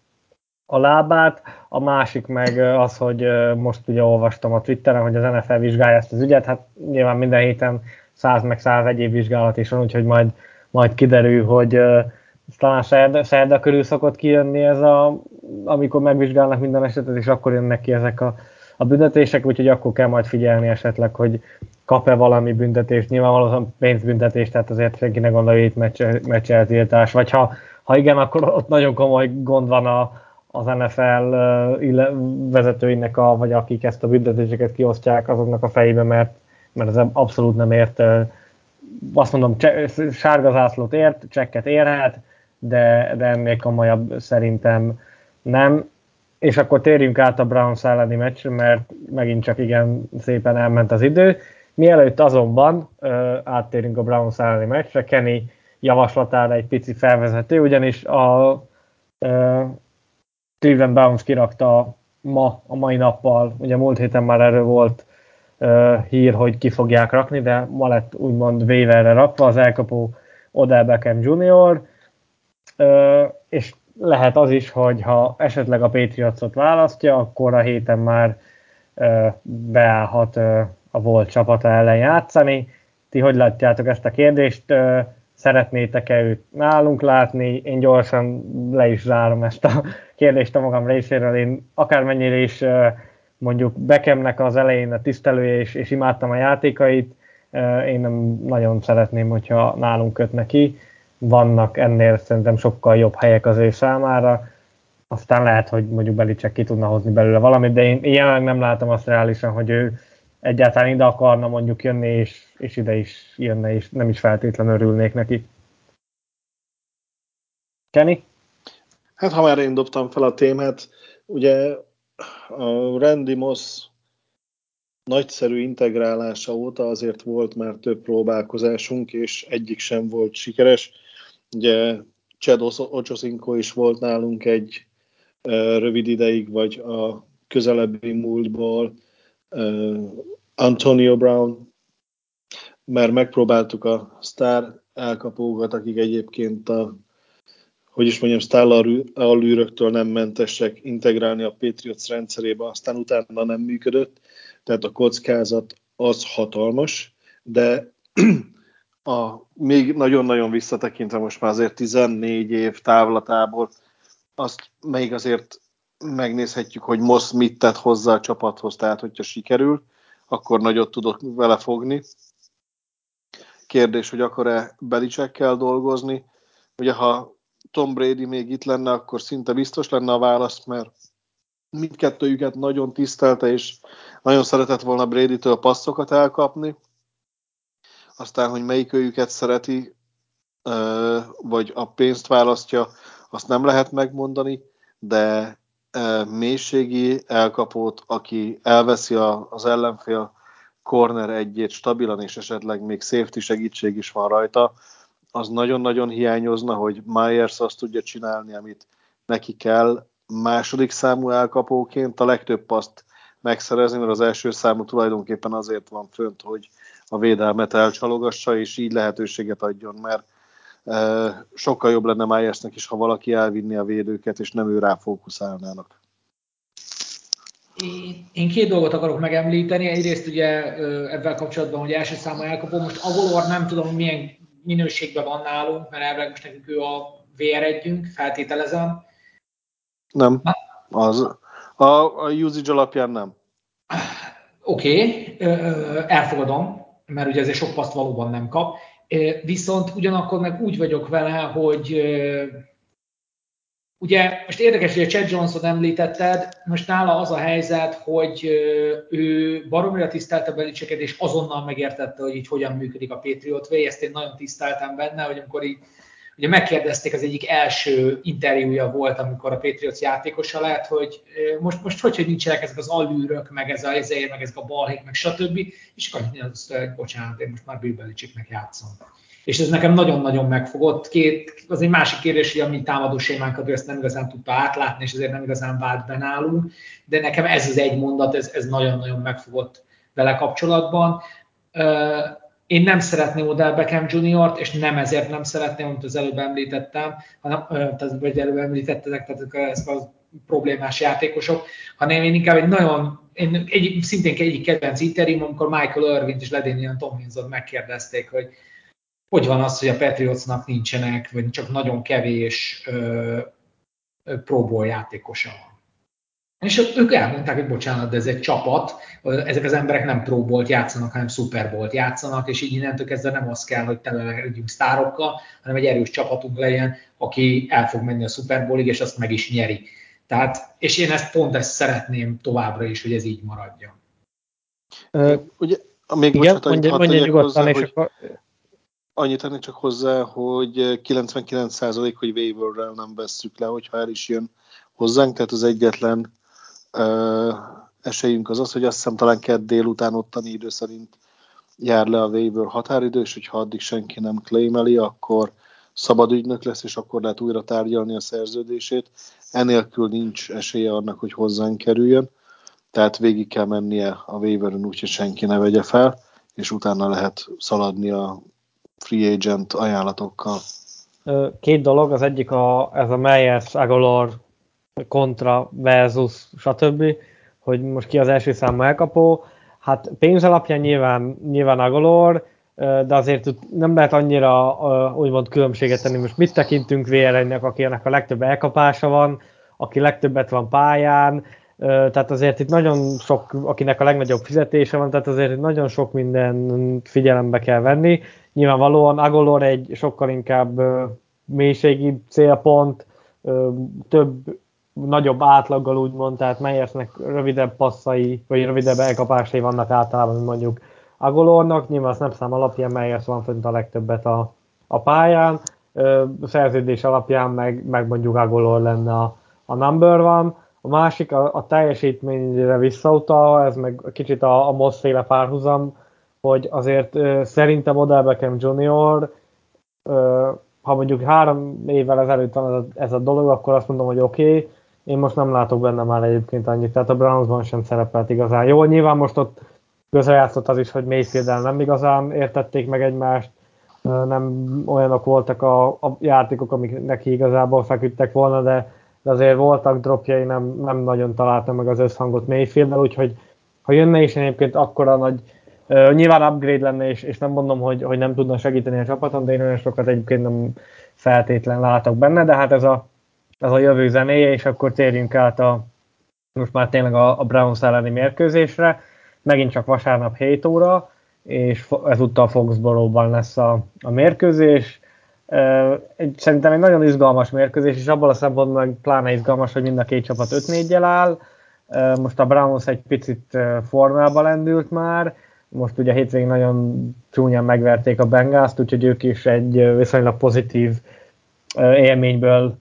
a lábát, a másik meg az, hogy most ugye olvastam a Twitteren, hogy az NFL vizsgálja ezt az ügyet, hát nyilván minden héten 100 meg 100 egyéb vizsgálat is van, úgyhogy majd, majd kiderül, hogy talán szerda, szerda körül szokott kijönni ez a, amikor megvizsgálnak minden esetet, és akkor jönnek ki ezek a, a büntetések, úgyhogy akkor kell majd figyelni esetleg, hogy kap-e valami büntetést, nyilvánvalóan pénzbüntetést, tehát azért senki ne gondolja, hogy itt meccseltiltás, vagy ha, ha igen, akkor ott nagyon komoly gond van a, az NFL vezetőinek, a, vagy akik ezt a büntetéseket kiosztják, azoknak a fejébe, mert, mert ez abszolút nem ért, azt mondom, sárga zászlót ért, csekket érhet, de, de ennél komolyabb szerintem nem. És akkor térjünk át a Browns elleni meccsre, mert megint csak igen szépen elment az idő. Mielőtt azonban uh, áttérünk a Browns elleni meccsre, Kenny javaslatára egy pici felvezető, ugyanis a Cleveland Browns kirakta ma, a mai nappal, ugye múlt héten már erről volt uh, hír, hogy ki fogják rakni, de ma lett úgymond waiverre rakva az elkapó Odell Beckham Jr., uh, és lehet az is, hogy ha esetleg a Patriotsot választja, akkor a héten már uh, beállhat a volt csapata ellen játszani. Ti hogy látjátok ezt a kérdést? Szeretnétek-e őt nálunk látni? Én gyorsan le is zárom ezt a kérdést a magam részéről. Én akármennyire is mondjuk Bekemnek az elején a tisztelője, és, és imádtam a játékait, én nem nagyon szeretném, hogyha nálunk köt neki. Vannak ennél szerintem sokkal jobb helyek az ő számára. Aztán lehet, hogy mondjuk Belicek ki tudna hozni belőle valamit, de én jelenleg nem látom azt reálisan, hogy ő egyáltalán ide akarna mondjuk jönni, és, és ide is jönne, és nem is feltétlenül örülnék neki. Kenny? Hát ha már én dobtam fel a témát, ugye a Randy Moss nagyszerű integrálása óta azért volt már több próbálkozásunk, és egyik sem volt sikeres. Ugye Chad Ochocinco is volt nálunk egy rövid ideig, vagy a közelebbi múltból Antonio Brown, mert megpróbáltuk a sztár elkapókat, akik egyébként a hogy is mondjam, sztállalűröktől nem mentesek integrálni a Patriots rendszerébe, aztán utána nem működött, tehát a kockázat az hatalmas, de a, még nagyon-nagyon visszatekintve most már azért 14 év távlatából, azt még azért megnézhetjük, hogy most mit tett hozzá a csapathoz, tehát hogyha sikerül, akkor nagyot tudok vele fogni. Kérdés, hogy akar-e Belicsekkel dolgozni. Ugye, ha Tom Brady még itt lenne, akkor szinte biztos lenne a válasz, mert mindkettőjüket nagyon tisztelte, és nagyon szeretett volna Brady-től passzokat elkapni. Aztán, hogy melyikőjüket szereti, vagy a pénzt választja, azt nem lehet megmondani, de mélységi elkapót, aki elveszi az ellenfél corner egyét stabilan, és esetleg még safety segítség is van rajta, az nagyon-nagyon hiányozna, hogy Myers azt tudja csinálni, amit neki kell. Második számú elkapóként a legtöbb paszt megszerezni, mert az első számú tulajdonképpen azért van fönt, hogy a védelmet elcsalogassa, és így lehetőséget adjon, mert sokkal jobb lenne Myersnek is, ha valaki elvinni a védőket, és nem ő rá fókuszálnának. Én két dolgot akarok megemlíteni. Egyrészt ugye ebben kapcsolatban, hogy első számú elkapó, most Agolor nem tudom, milyen minőségben van nálunk, mert elvileg most nekünk ő a vr 1 feltételezem. Nem, az, a, a usage alapján nem. Oké, okay, elfogadom, mert ugye ezért sok paszt valóban nem kap. Viszont ugyanakkor meg úgy vagyok vele, hogy Ugye most érdekes, hogy a Chad Johnson említetted, most nála az a helyzet, hogy ő baromira tisztelte Belicseket, és azonnal megértette, hogy így hogyan működik a Patriot Way, ezt én nagyon tiszteltem benne, hogy amikor így ugye megkérdezték, az egyik első interjúja volt, amikor a Patriots játékosa lett, hogy most, most hogy, hogy nincsenek ezek az allűrök, meg ez a ezért, meg ezek a balhék, meg stb. És akkor azt hogy bocsánat, én most már Bill Belichicknek játszom. És ez nekem nagyon-nagyon megfogott. Két, az egy másik kérdés, hogy a mi támadó sémánkat ezt nem igazán tudta átlátni, és ezért nem igazán vált be nálunk, de nekem ez az egy mondat, ez, ez nagyon-nagyon megfogott vele kapcsolatban. Én nem szeretném Odell Beckham Jr.-t, és nem ezért nem szeretném, amit az előbb említettem, hanem, tehát, vagy előbb említettetek, tehát ezek a problémás játékosok, hanem én inkább egy nagyon, én egy, szintén egyik kedvenc interjúm, amikor Michael Irvint és Ledinian Tomlinson megkérdezték, hogy hogy van az, hogy a Patriotsnak nincsenek, vagy csak nagyon kevés próból játékosa van. És ők elmondták, hogy bocsánat, de ez egy csapat, ezek az emberek nem próbolt játszanak, hanem szuperbolt játszanak, és így innentől kezdve nem az kell, hogy tele legyünk sztárokkal, hanem egy erős csapatunk legyen, aki el fog menni a szuperbólig, és azt meg is nyeri. Tehát, és én ezt pont ezt szeretném továbbra is, hogy ez így maradjon. Uh, ugye, még Igen, most mondja, mondja nyugodtan, és akkor... Annyit tenni csak hozzá, hogy 99% hogy waiverrel nem vesszük le, hogyha el is jön hozzánk, tehát az egyetlen uh, esélyünk az az, hogy azt hiszem talán kedd délután ottani idő szerint jár le a waiver határidő, és hogyha addig senki nem claimeli, akkor szabad ügynök lesz, és akkor lehet újra tárgyalni a szerződését. Enélkül nincs esélye annak, hogy hozzánk kerüljön, tehát végig kell mennie a waiveren úgy, hogy senki ne vegye fel, és utána lehet szaladni a free agent ajánlatokkal. Két dolog, az egyik a, ez a Meyers, Agolor kontra versus stb., hogy most ki az első számú elkapó. Hát pénz alapján nyilván, nyilván Agolor, de azért nem lehet annyira úgymond különbséget tenni. Most mit tekintünk VLN-nek, akinek a legtöbb elkapása van, aki legtöbbet van pályán, tehát azért itt nagyon sok, akinek a legnagyobb fizetése van, tehát azért itt nagyon sok minden figyelembe kell venni. Nyilvánvalóan Agolor egy sokkal inkább mélységi célpont, több nagyobb átlaggal úgymond, tehát Meyersnek rövidebb passzai, vagy rövidebb elkapásai vannak általában, mint mondjuk Agolornak, nyilván a snapszám alapján Meyers van fönt a legtöbbet a, a pályán, a szerződés alapján meg, meg mondjuk Agolor lenne a, a number van. A másik a, a teljesítményre visszautal, ez meg kicsit a, a Moss féle párhuzam, hogy azért ö, szerintem Odell Beckham Junior, ö, ha mondjuk három évvel ezelőtt van ez a, ez a dolog, akkor azt mondom, hogy oké, okay, én most nem látok benne már egyébként annyit, tehát a Brownsban sem szerepelt igazán. Jó, nyilván most ott közrejátszott az is, hogy mayfield nem igazán értették meg egymást, nem olyanok voltak a, a játékok, amik neki igazából feküdtek volna, de, de azért voltak dropjai, nem, nem nagyon találtam meg az összhangot mayfield úgyhogy ha jönne is egyébként akkora nagy, uh, nyilván upgrade lenne, és, és nem mondom, hogy, hogy nem tudna segíteni a csapaton, de én olyan sokat egyébként nem feltétlen látok benne, de hát ez a, ez a jövő zenéje, és akkor térjünk át a, most már tényleg a, a Browns elleni mérkőzésre megint csak vasárnap 7 óra, és ezúttal Foxborough-ban lesz a, a mérkőzés. Egy, szerintem egy nagyon izgalmas mérkőzés, és abban a szempontból meg pláne izgalmas, hogy mind a két csapat 5-4-jel áll. Most a Browns egy picit formába lendült már, most ugye hétvégén nagyon csúnyán megverték a Bengals-t, úgyhogy ők is egy viszonylag pozitív élményből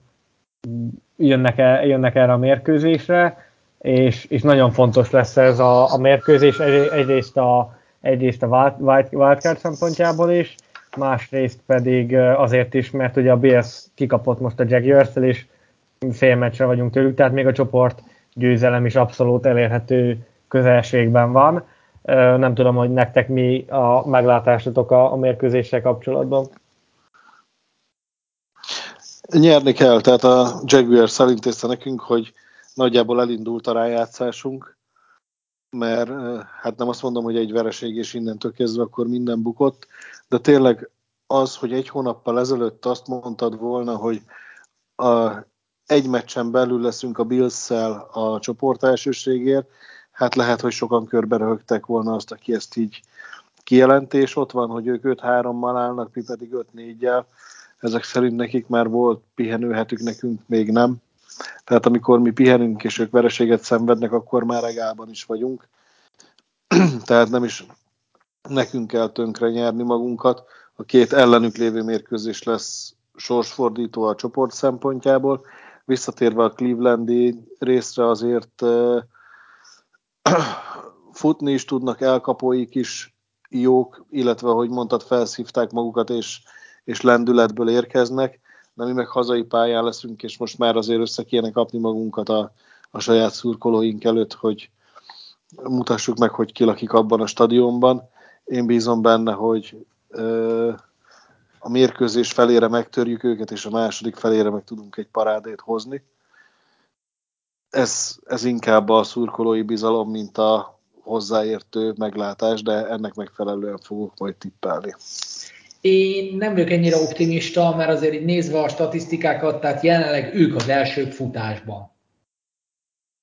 jönnek, el, jönnek erre a mérkőzésre és, és nagyon fontos lesz ez a, a mérkőzés egyrészt a, egyrészt a wildcard szempontjából is, másrészt pedig azért is, mert ugye a BS kikapott most a jaguars és fél meccsre vagyunk tőlük, tehát még a csoport győzelem is abszolút elérhető közelségben van. Nem tudom, hogy nektek mi a meglátásotok a, a mérkőzéssel kapcsolatban. Nyerni kell, tehát a Jaguars elintézte nekünk, hogy nagyjából elindult a rájátszásunk, mert hát nem azt mondom, hogy egy vereség és innentől kezdve akkor minden bukott, de tényleg az, hogy egy hónappal ezelőtt azt mondtad volna, hogy a, egy meccsen belül leszünk a bills a csoport elsőségért, hát lehet, hogy sokan körbe röhögtek volna azt, aki ezt így kijelentés ott van, hogy ők 5-3-mal állnak, mi pedig 5-4-jel. Ezek szerint nekik már volt pihenőhetük, nekünk még nem. Tehát amikor mi pihenünk és ők vereséget szenvednek, akkor már regálban is vagyunk. Tehát nem is nekünk kell tönkre nyerni magunkat. A két ellenük lévő mérkőzés lesz sorsfordító a csoport szempontjából. Visszatérve a Clevelandi részre azért uh, futni is tudnak, elkapóik is jók, illetve, ahogy mondtad, felszívták magukat, és, és lendületből érkeznek, de mi meg hazai pályán leszünk, és most már azért össze kéne kapni magunkat a, a saját szurkolóink előtt, hogy mutassuk meg, hogy ki lakik abban a stadionban. Én bízom benne, hogy ö, a mérkőzés felére megtörjük őket, és a második felére meg tudunk egy parádét hozni. Ez, ez inkább a szurkolói bizalom, mint a hozzáértő meglátás, de ennek megfelelően fogok majd tippelni. Én nem vagyok ennyire optimista, mert azért így nézve a statisztikákat, tehát jelenleg ők az elsők futásban.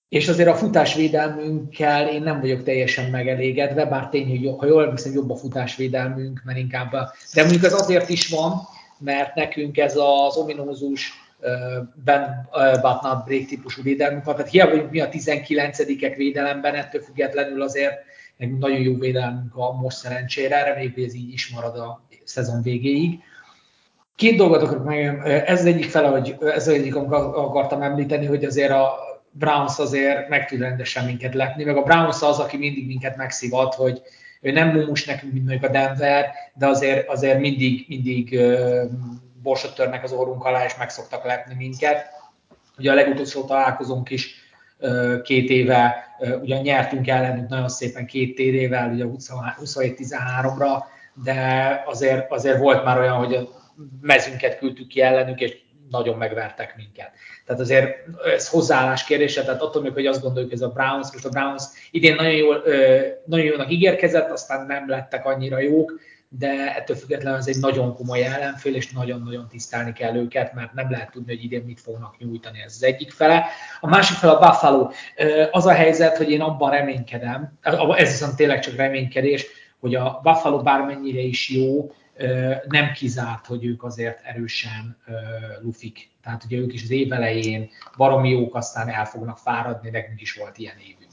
És azért a futásvédelmünkkel én nem vagyok teljesen megelégedve, bár tény, hogy ha jól emlékszem, jobb a futásvédelmünk, mert inkább... De mondjuk ez azért is van, mert nekünk ez az ominózus Ben but not break típusú védelmünk van. Tehát hiába vagyunk mi a 19-ek védelemben, ettől függetlenül azért nagyon jó védelmünk a most szerencsére, reméljük, hogy ez így is marad a szezon végéig. Két dolgot akarok meg, ez egyik fele, hogy ez egyik, akartam említeni, hogy azért a Browns azért meg tud rendesen minket lepni, meg a Browns az, aki mindig minket megszivat, hogy ő nem mumus nekünk, mint mondjuk a Denver, de azért, azért mindig, mindig borsot törnek az orrunk alá, és meg szoktak lepni minket. Ugye a legutolsó találkozónk is két éve, ugye nyertünk ellenük nagyon szépen két TD-vel, ugye 27-13-ra, de azért, azért volt már olyan, hogy a mezünket küldtük ki ellenük, és nagyon megvertek minket. Tehát azért ez hozzáállás kérdése, tehát attól még, hogy azt gondoljuk, hogy ez a Browns, most a Browns idén nagyon, jól, nagyon jónak ígérkezett, aztán nem lettek annyira jók, de ettől függetlenül ez egy nagyon komoly ellenfél, és nagyon-nagyon tisztelni kell őket, mert nem lehet tudni, hogy idén mit fognak nyújtani, ez az egyik fele. A másik fele a Buffalo. Az a helyzet, hogy én abban reménykedem, ez viszont tényleg csak reménykedés, hogy a Buffalo bármennyire is jó, nem kizárt, hogy ők azért erősen lufik. Tehát ugye ők is az év elején baromi jók, aztán el fognak fáradni, nekünk is volt ilyen évünk.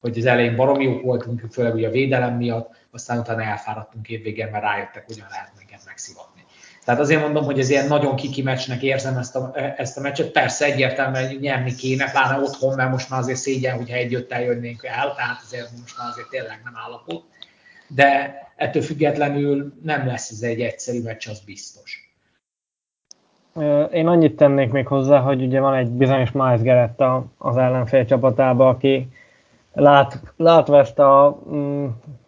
Hogy az elején baromi jók voltunk, főleg ugye a védelem miatt, aztán utána elfáradtunk évvégén, mert rájöttek, hogyan lehet minket megszivatni. Tehát azért mondom, hogy ez ilyen nagyon kiki meccsnek érzem ezt a, ezt a meccset. Persze egyértelműen nyerni kéne, pláne otthon, mert most már azért szégyen, hogyha egy jönnénk el, tehát azért most már azért tényleg nem állapot de ettől függetlenül nem lesz ez egy egyszerű meccs, az biztos. Én annyit tennék még hozzá, hogy ugye van egy bizonyos Miles Garrett az ellenfél csapatába, aki lát, látva ezt a mm,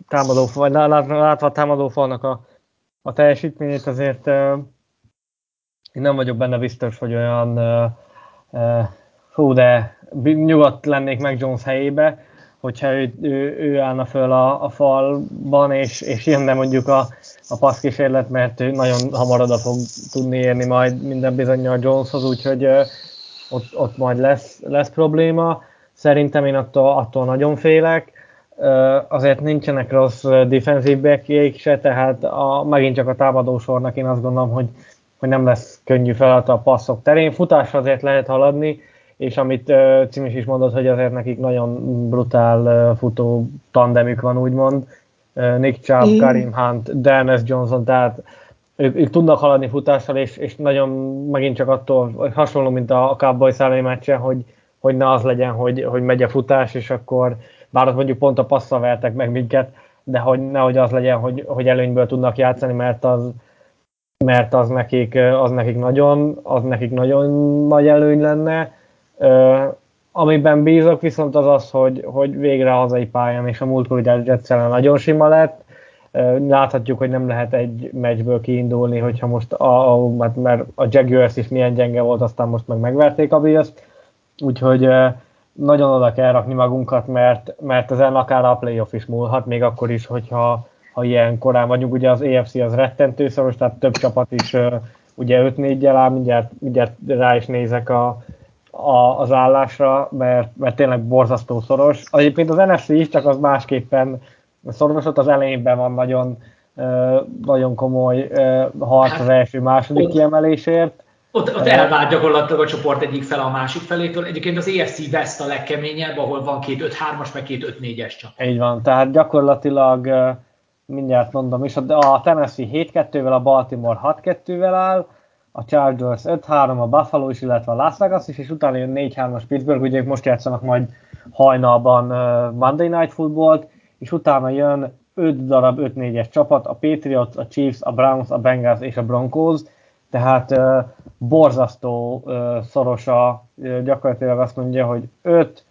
támadó, vagy látva a támadófalnak a, a teljesítményét, azért uh, én nem vagyok benne biztos, hogy olyan uh, uh, fú, de nyugodt lennék meg Jones helyébe, hogyha ő, ő, ő állna föl a, a falban, és, és jönne mondjuk a, a passzkísérlet, mert ő nagyon hamar oda fog tudni érni majd minden bizonyal Joneshoz, úgyhogy ö, ott, ott majd lesz, lesz probléma. Szerintem én attól, attól nagyon félek. Ö, azért nincsenek rossz defensív backjeik se, tehát a, megint csak a támadósornak én azt gondolom, hogy, hogy nem lesz könnyű feladat a passzok terén. Futásra azért lehet haladni, és amit uh, Cimis is mondott, hogy azért nekik nagyon brutál uh, futó tandemük van, úgymond. Uh, Nick Chubb, mm. Karim Hunt, Dennis Johnson, tehát ők, ők tudnak haladni futással, és, és nagyon megint csak attól hasonló, mint a, Cowboys elleni meccsen, hogy, hogy ne az legyen, hogy, hogy megy a futás, és akkor bár ott mondjuk pont a passza vertek meg minket, de hogy nehogy az legyen, hogy, hogy előnyből tudnak játszani, mert az, mert az nekik, az nekik nagyon, az nekik nagyon nagy előny lenne, amiben bízok viszont az az, hogy, hogy végre a hazai pályán és a múltkori jets nagyon sima lett. Láthatjuk, hogy nem lehet egy meccsből kiindulni, hogyha most a, a, mert a Jaguars is milyen gyenge volt, aztán most meg megverték a bills Úgyhogy nagyon oda kell rakni magunkat, mert, mert ezen akár a playoff is múlhat, még akkor is, hogyha ha ilyen korán vagyunk. Ugye az EFC az rettentő szoros, tehát több csapat is ugye 5-4-jel áll, mindjárt, mindjárt rá is nézek a, a, az állásra, mert, mert tényleg borzasztó szoros. Egyébként az NFC is, csak az másképpen szoros, ott az elejében van nagyon, nagyon komoly harc az első-második hát, kiemelésért. Ott, ott elvált gyakorlatilag a csoport egyik fel a másik felétől. Egyébként az EFC West a legkeményebb, ahol van két 5-3-as, meg két 5-4-es csapat. Így van, tehát gyakorlatilag mindjárt mondom is, a Tennessee 7-2-vel, a Baltimore 6-2-vel áll, a Chargers 5-3, a Buffalo is, illetve a Las Vegas is, és utána jön 4-3-as Pittsburgh, ugye most játszanak majd hajnalban uh, Monday Night Football-t, és utána jön 5 darab 5-4-es csapat, a Patriots, a Chiefs, a Browns, a Bengals és a Broncos, tehát uh, borzasztó uh, szoros a, uh, gyakorlatilag azt mondja, hogy 5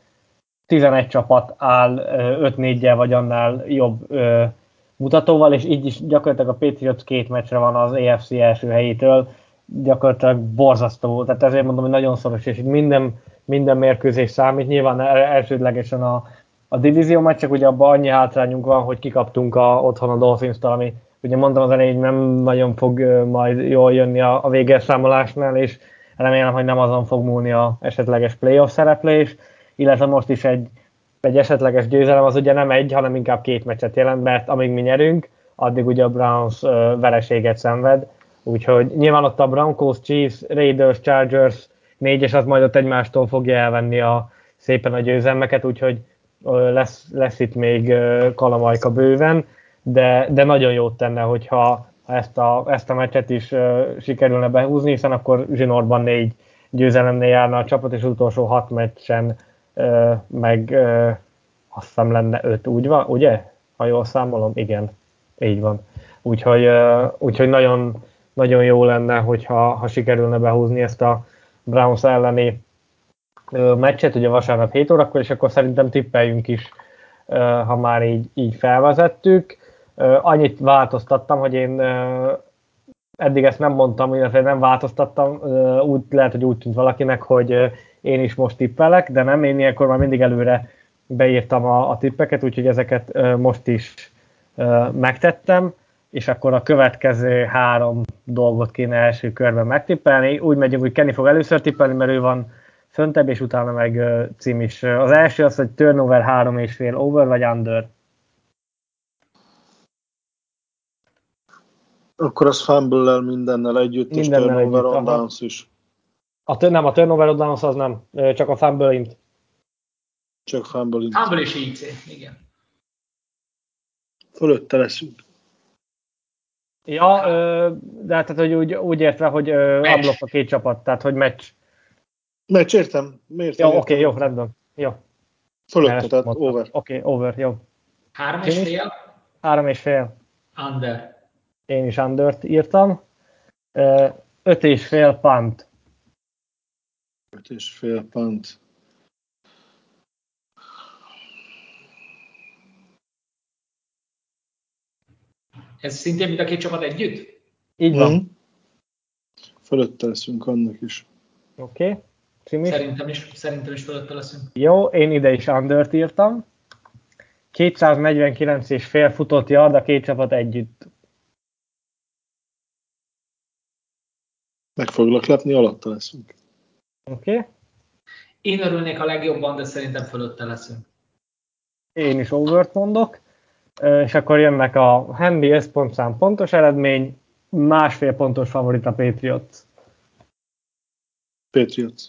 11 csapat áll 5-4-jel vagy annál jobb uh, mutatóval, és így is gyakorlatilag a Patriots két meccsre van az AFC első helyétől, gyakorlatilag borzasztó, tehát ezért mondom, hogy nagyon szoros, és minden, minden mérkőzés számít, nyilván elsődlegesen a, a divízió meccsek, ugye abban annyi hátrányunk van, hogy kikaptunk a, otthon a dolphins ami ugye mondtam az elején, nem nagyon fog majd jól jönni a, a végelszámolásnál, és remélem, hogy nem azon fog múlni a esetleges playoff szereplés, illetve most is egy, egy esetleges győzelem az ugye nem egy, hanem inkább két meccset jelent, mert amíg mi nyerünk, addig ugye a Browns vereséget szenved, úgyhogy nyilván ott a Broncos, Chiefs, Raiders, Chargers négyes az majd ott egymástól fogja elvenni a, szépen a győzelmeket, úgyhogy lesz, lesz itt még kalamajka bőven, de, de nagyon jót tenne, hogyha ezt a, ezt a meccset is sikerülne behúzni, hiszen akkor zsinórban négy győzelemnél járna a csapat, és utolsó hat meccsen meg azt hiszem lenne öt, úgy van, ugye? Ha jól számolom, igen, így van. Úgyhogy, úgyhogy nagyon, nagyon jó lenne, hogyha ha sikerülne behúzni ezt a Browns elleni meccset, ugye vasárnap 7 órakor, és akkor szerintem tippeljünk is, ha már így, így felvezettük. Annyit változtattam, hogy én eddig ezt nem mondtam, illetve nem változtattam, úgy lehet, hogy úgy tűnt valakinek, hogy én is most tippelek, de nem, én ilyenkor már mindig előre beírtam a, a tippeket, úgyhogy ezeket most is megtettem, és akkor a következő három dolgot kéne első körben megtippelni. Úgy megyünk, hogy Kenny fog először tippelni, mert ő van föntebb, és utána meg cím is. Az első az, hogy turnover három és fél over vagy under. Akkor az fumble mindennel együtt, mindennel és turnover együtt, on downs is. A, nem, a turnover on downs az nem, csak a fumble int. Csak fumble int. Fumble és IC, igen. Fölötte leszünk. Ja, de hát hogy úgy, úgy értve, hogy unblock a két csapat, tehát hogy meccs. Meccs, értem. Miért? Jó, oké, okay, jó, rendben. Jó. Fölötte, tehát mondtam. over. Oké, okay, over, jó. Három és fél? Három és fél. Under. Én is undert írtam. Öt és fél punt. Öt és fél punt. Ez szintén mind a két csapat együtt? Így van. Mm. Fölötte leszünk annak is. Oké. Okay. Szerintem is, szerintem is fölötte leszünk. Jó, én ide is undert írtam. 249 és fél futott yard a két csapat együtt. Meg foglak lepni, alatta leszünk. Oké. Okay. Én örülnék a legjobban, de szerintem fölötte leszünk. Én is overt mondok és akkor jönnek a Handy összpontszám pontos eredmény, másfél pontos favorit a Patriots. Patriots.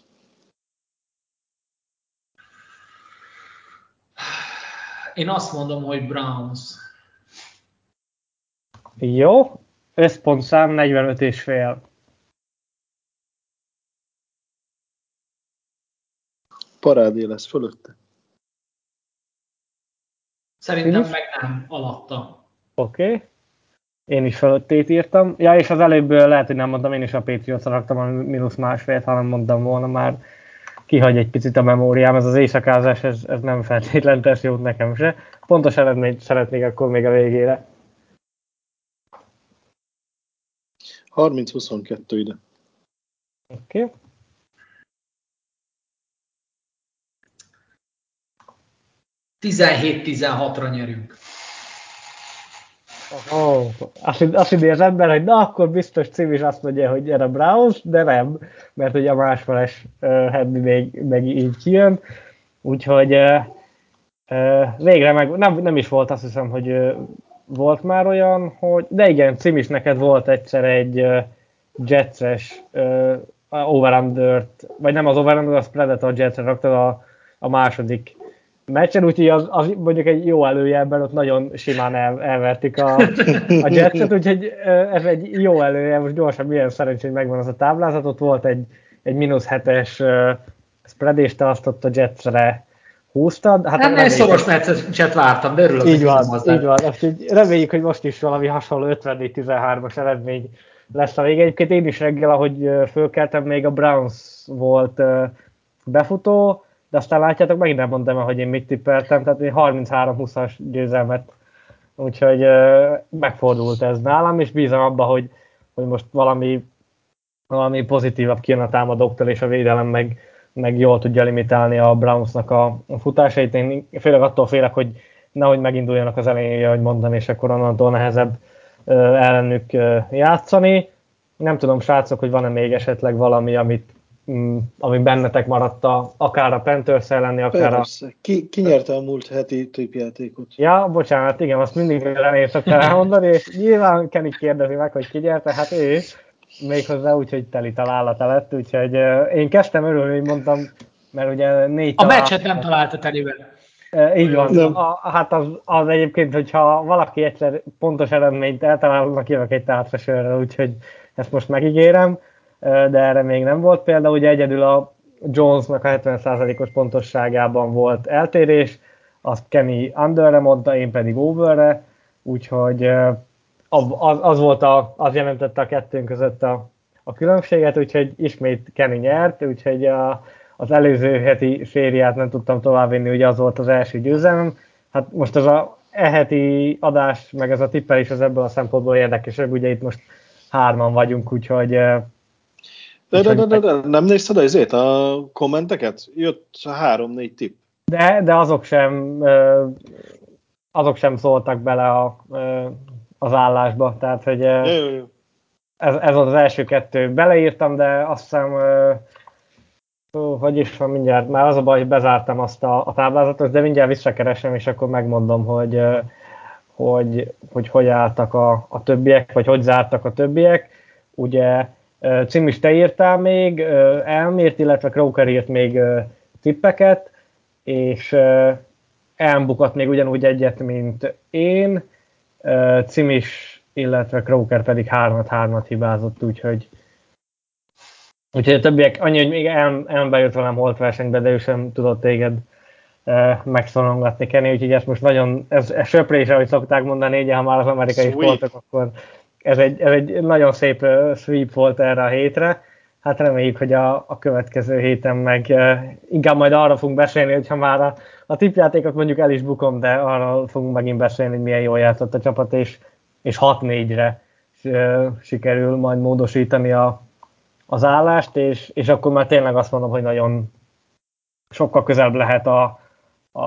Én azt mondom, hogy Browns. Jó, összpontszám 45 és fél. Parádé lesz fölötte. Szerintem meg nem, alatta. Oké. Okay. Én is fölöttét írtam. Ja, és az előbb lehet, hogy nem mondtam, én is a patriots raktam a mínusz másfélt, hanem mondtam volna már kihagy egy picit a memóriám, ez az éjszakázás, ez, ez nem feltétlenül tesz jót nekem se. Pontos eredményt szeretnék akkor még a végére. 30-22 ide. Oké. Okay. 17-16-ra nyerünk. Oh, azt, azt ide az ember, hogy na akkor biztos Cim is azt mondja, hogy gyere Browns, de nem, mert ugye a másfeles uh, Henry még, meg így kijön. Úgyhogy uh, uh, végre meg, nem, nem is volt azt hiszem, hogy uh, volt már olyan, hogy, de igen, Cim is neked volt egyszer egy uh, Jetses uh, over vagy nem az over az Predator Jetsre raktad a, a második meccsen, úgyhogy az, az, mondjuk egy jó előjelben ott nagyon simán el, elvertik a, a Jetset, úgyhogy ez egy jó előjel, most gyorsan milyen szerencsé, hogy megvan az a táblázat, ott volt egy, egy mínusz hetes spread, és te azt ott a Jetsre húztad. Hát nem, egy szoros meccset vártam, de örülök, így van, így van. Most így reméljük, hogy most is valami hasonló 54-13-as eredmény lesz a vége. Egyébként én is reggel, ahogy fölkeltem, még a Browns volt befutó, de aztán látjátok, megint nem mondtam hogy én mit tippeltem, tehát én 33-20-as győzelmet, úgyhogy megfordult ez nálam, és bízom abba, hogy, hogy most valami, valami pozitívabb kijön a támadóktól, és a védelem meg, meg jól tudja limitálni a Brownsnak a, futásait. Én főleg attól félek, hogy nehogy meginduljanak az elején, ahogy mondtam, és akkor onnantól nehezebb ellenük játszani. Nem tudom, srácok, hogy van-e még esetleg valami, amit, ami bennetek maradt a, akár a Panthers elleni, akár Persze. a... Ki, ki nyerte a múlt heti tripjátékot? Ja, bocsánat, igen, azt mindig elején szoktam elmondani, és nyilván Kenny kérdezi meg, hogy ki nyerte, hát ő, méghozzá úgy, hogy teli találata lett, úgyhogy uh, én kezdtem örülni, hogy mondtam, mert ugye négy A meccset nem találta telivel. E, így van. A, hát az, az egyébként, hogyha valaki egyszer pontos eredményt eltalálnak, jövök egy tárcsa úgyhogy ezt most megígérem, de erre még nem volt példa. Ugye egyedül a Jonesnak a 70%-os pontosságában volt eltérés, azt Kenny underre mondta, én pedig overre, úgyhogy az, az volt a, az jelentette a kettőnk között a, a különbséget, úgyhogy ismét Kenny nyert, úgyhogy a, az előző heti sériát nem tudtam továbbvinni, ugye az volt az első győzelem. Hát most az a e heti adás, meg ez a tippelés az ebből a szempontból érdekesebb, ugye itt most hárman vagyunk, úgyhogy... De, de, de, de, de nem nézted azért a kommenteket? Jött három-négy tipp. De, de azok sem azok sem szóltak bele a, az állásba, tehát hogy. Ez, ez az első kettő. Beleírtam, de azt hiszem hogy is van mindjárt, már az a baj, hogy bezártam azt a, a táblázatot, de mindjárt visszakeresem, és akkor megmondom, hogy hogy hogy, hogy álltak a, a többiek, vagy hogy zártak a többiek. Ugye Cim is te írtál még, elmért, illetve Croker írt még tippeket, és elmbukott még ugyanúgy egyet, mint én, Cim is, illetve Croker pedig hármat-hármat hibázott, úgyhogy Úgyhogy a többiek, annyi, hogy még el, elbejött velem holt versenybe, de ő sem tudott téged e, megszorongatni, Kenny, úgyhogy ez most nagyon, ez, ez söprése, ahogy szokták mondani, így, ha már az amerikai sportok, akkor ez egy, ez egy nagyon szép sweep volt erre a hétre. Hát reméljük, hogy a, a következő héten meg inkább majd arra fogunk beszélni, hogyha már a, a tipjátékot mondjuk el is bukom, de arra fogunk megint beszélni, hogy milyen jól játszott a csapat, és, és 6-4-re uh, sikerül majd módosítani a, az állást, és, és akkor már tényleg azt mondom, hogy nagyon sokkal közelebb lehet a, a,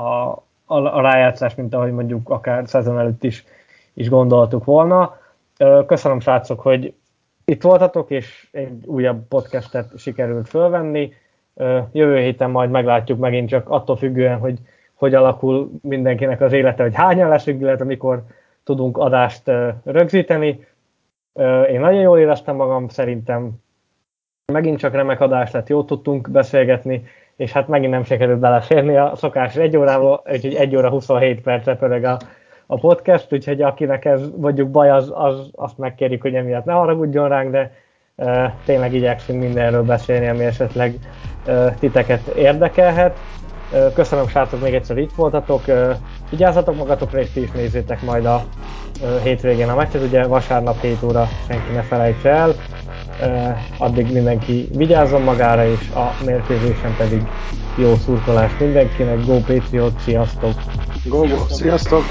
a, a rájátszás, mint ahogy mondjuk akár szezon előtt is, is gondoltuk volna. Köszönöm srácok, hogy itt voltatok, és egy újabb podcastet sikerült fölvenni. Jövő héten majd meglátjuk megint csak attól függően, hogy hogy alakul mindenkinek az élete, hogy hányan leszünk, illetve mikor tudunk adást rögzíteni. Én nagyon jól éreztem magam, szerintem Megint csak remek adás lett, jó tudtunk beszélgetni, és hát megint nem sikerült beleférni a szokás egy órába, úgyhogy egy óra 27 percre pörög a, a podcast, úgyhogy akinek ez mondjuk baj, az, az, azt megkérjük, hogy emiatt ne haragudjon ránk, de e, tényleg igyekszünk mindenről beszélni, ami esetleg e, titeket érdekelhet. E, köszönöm srácok, még egyszer itt voltatok. E, vigyázzatok magatokra, és ti is nézzétek majd a e, hétvégén a meccset, ugye vasárnap 7 óra senki ne felejtse el addig mindenki vigyázzon magára, és a mérkőzésen pedig jó szurkolást mindenkinek, Go Patriot, sziasztok! Go, sziasztok! sziasztok.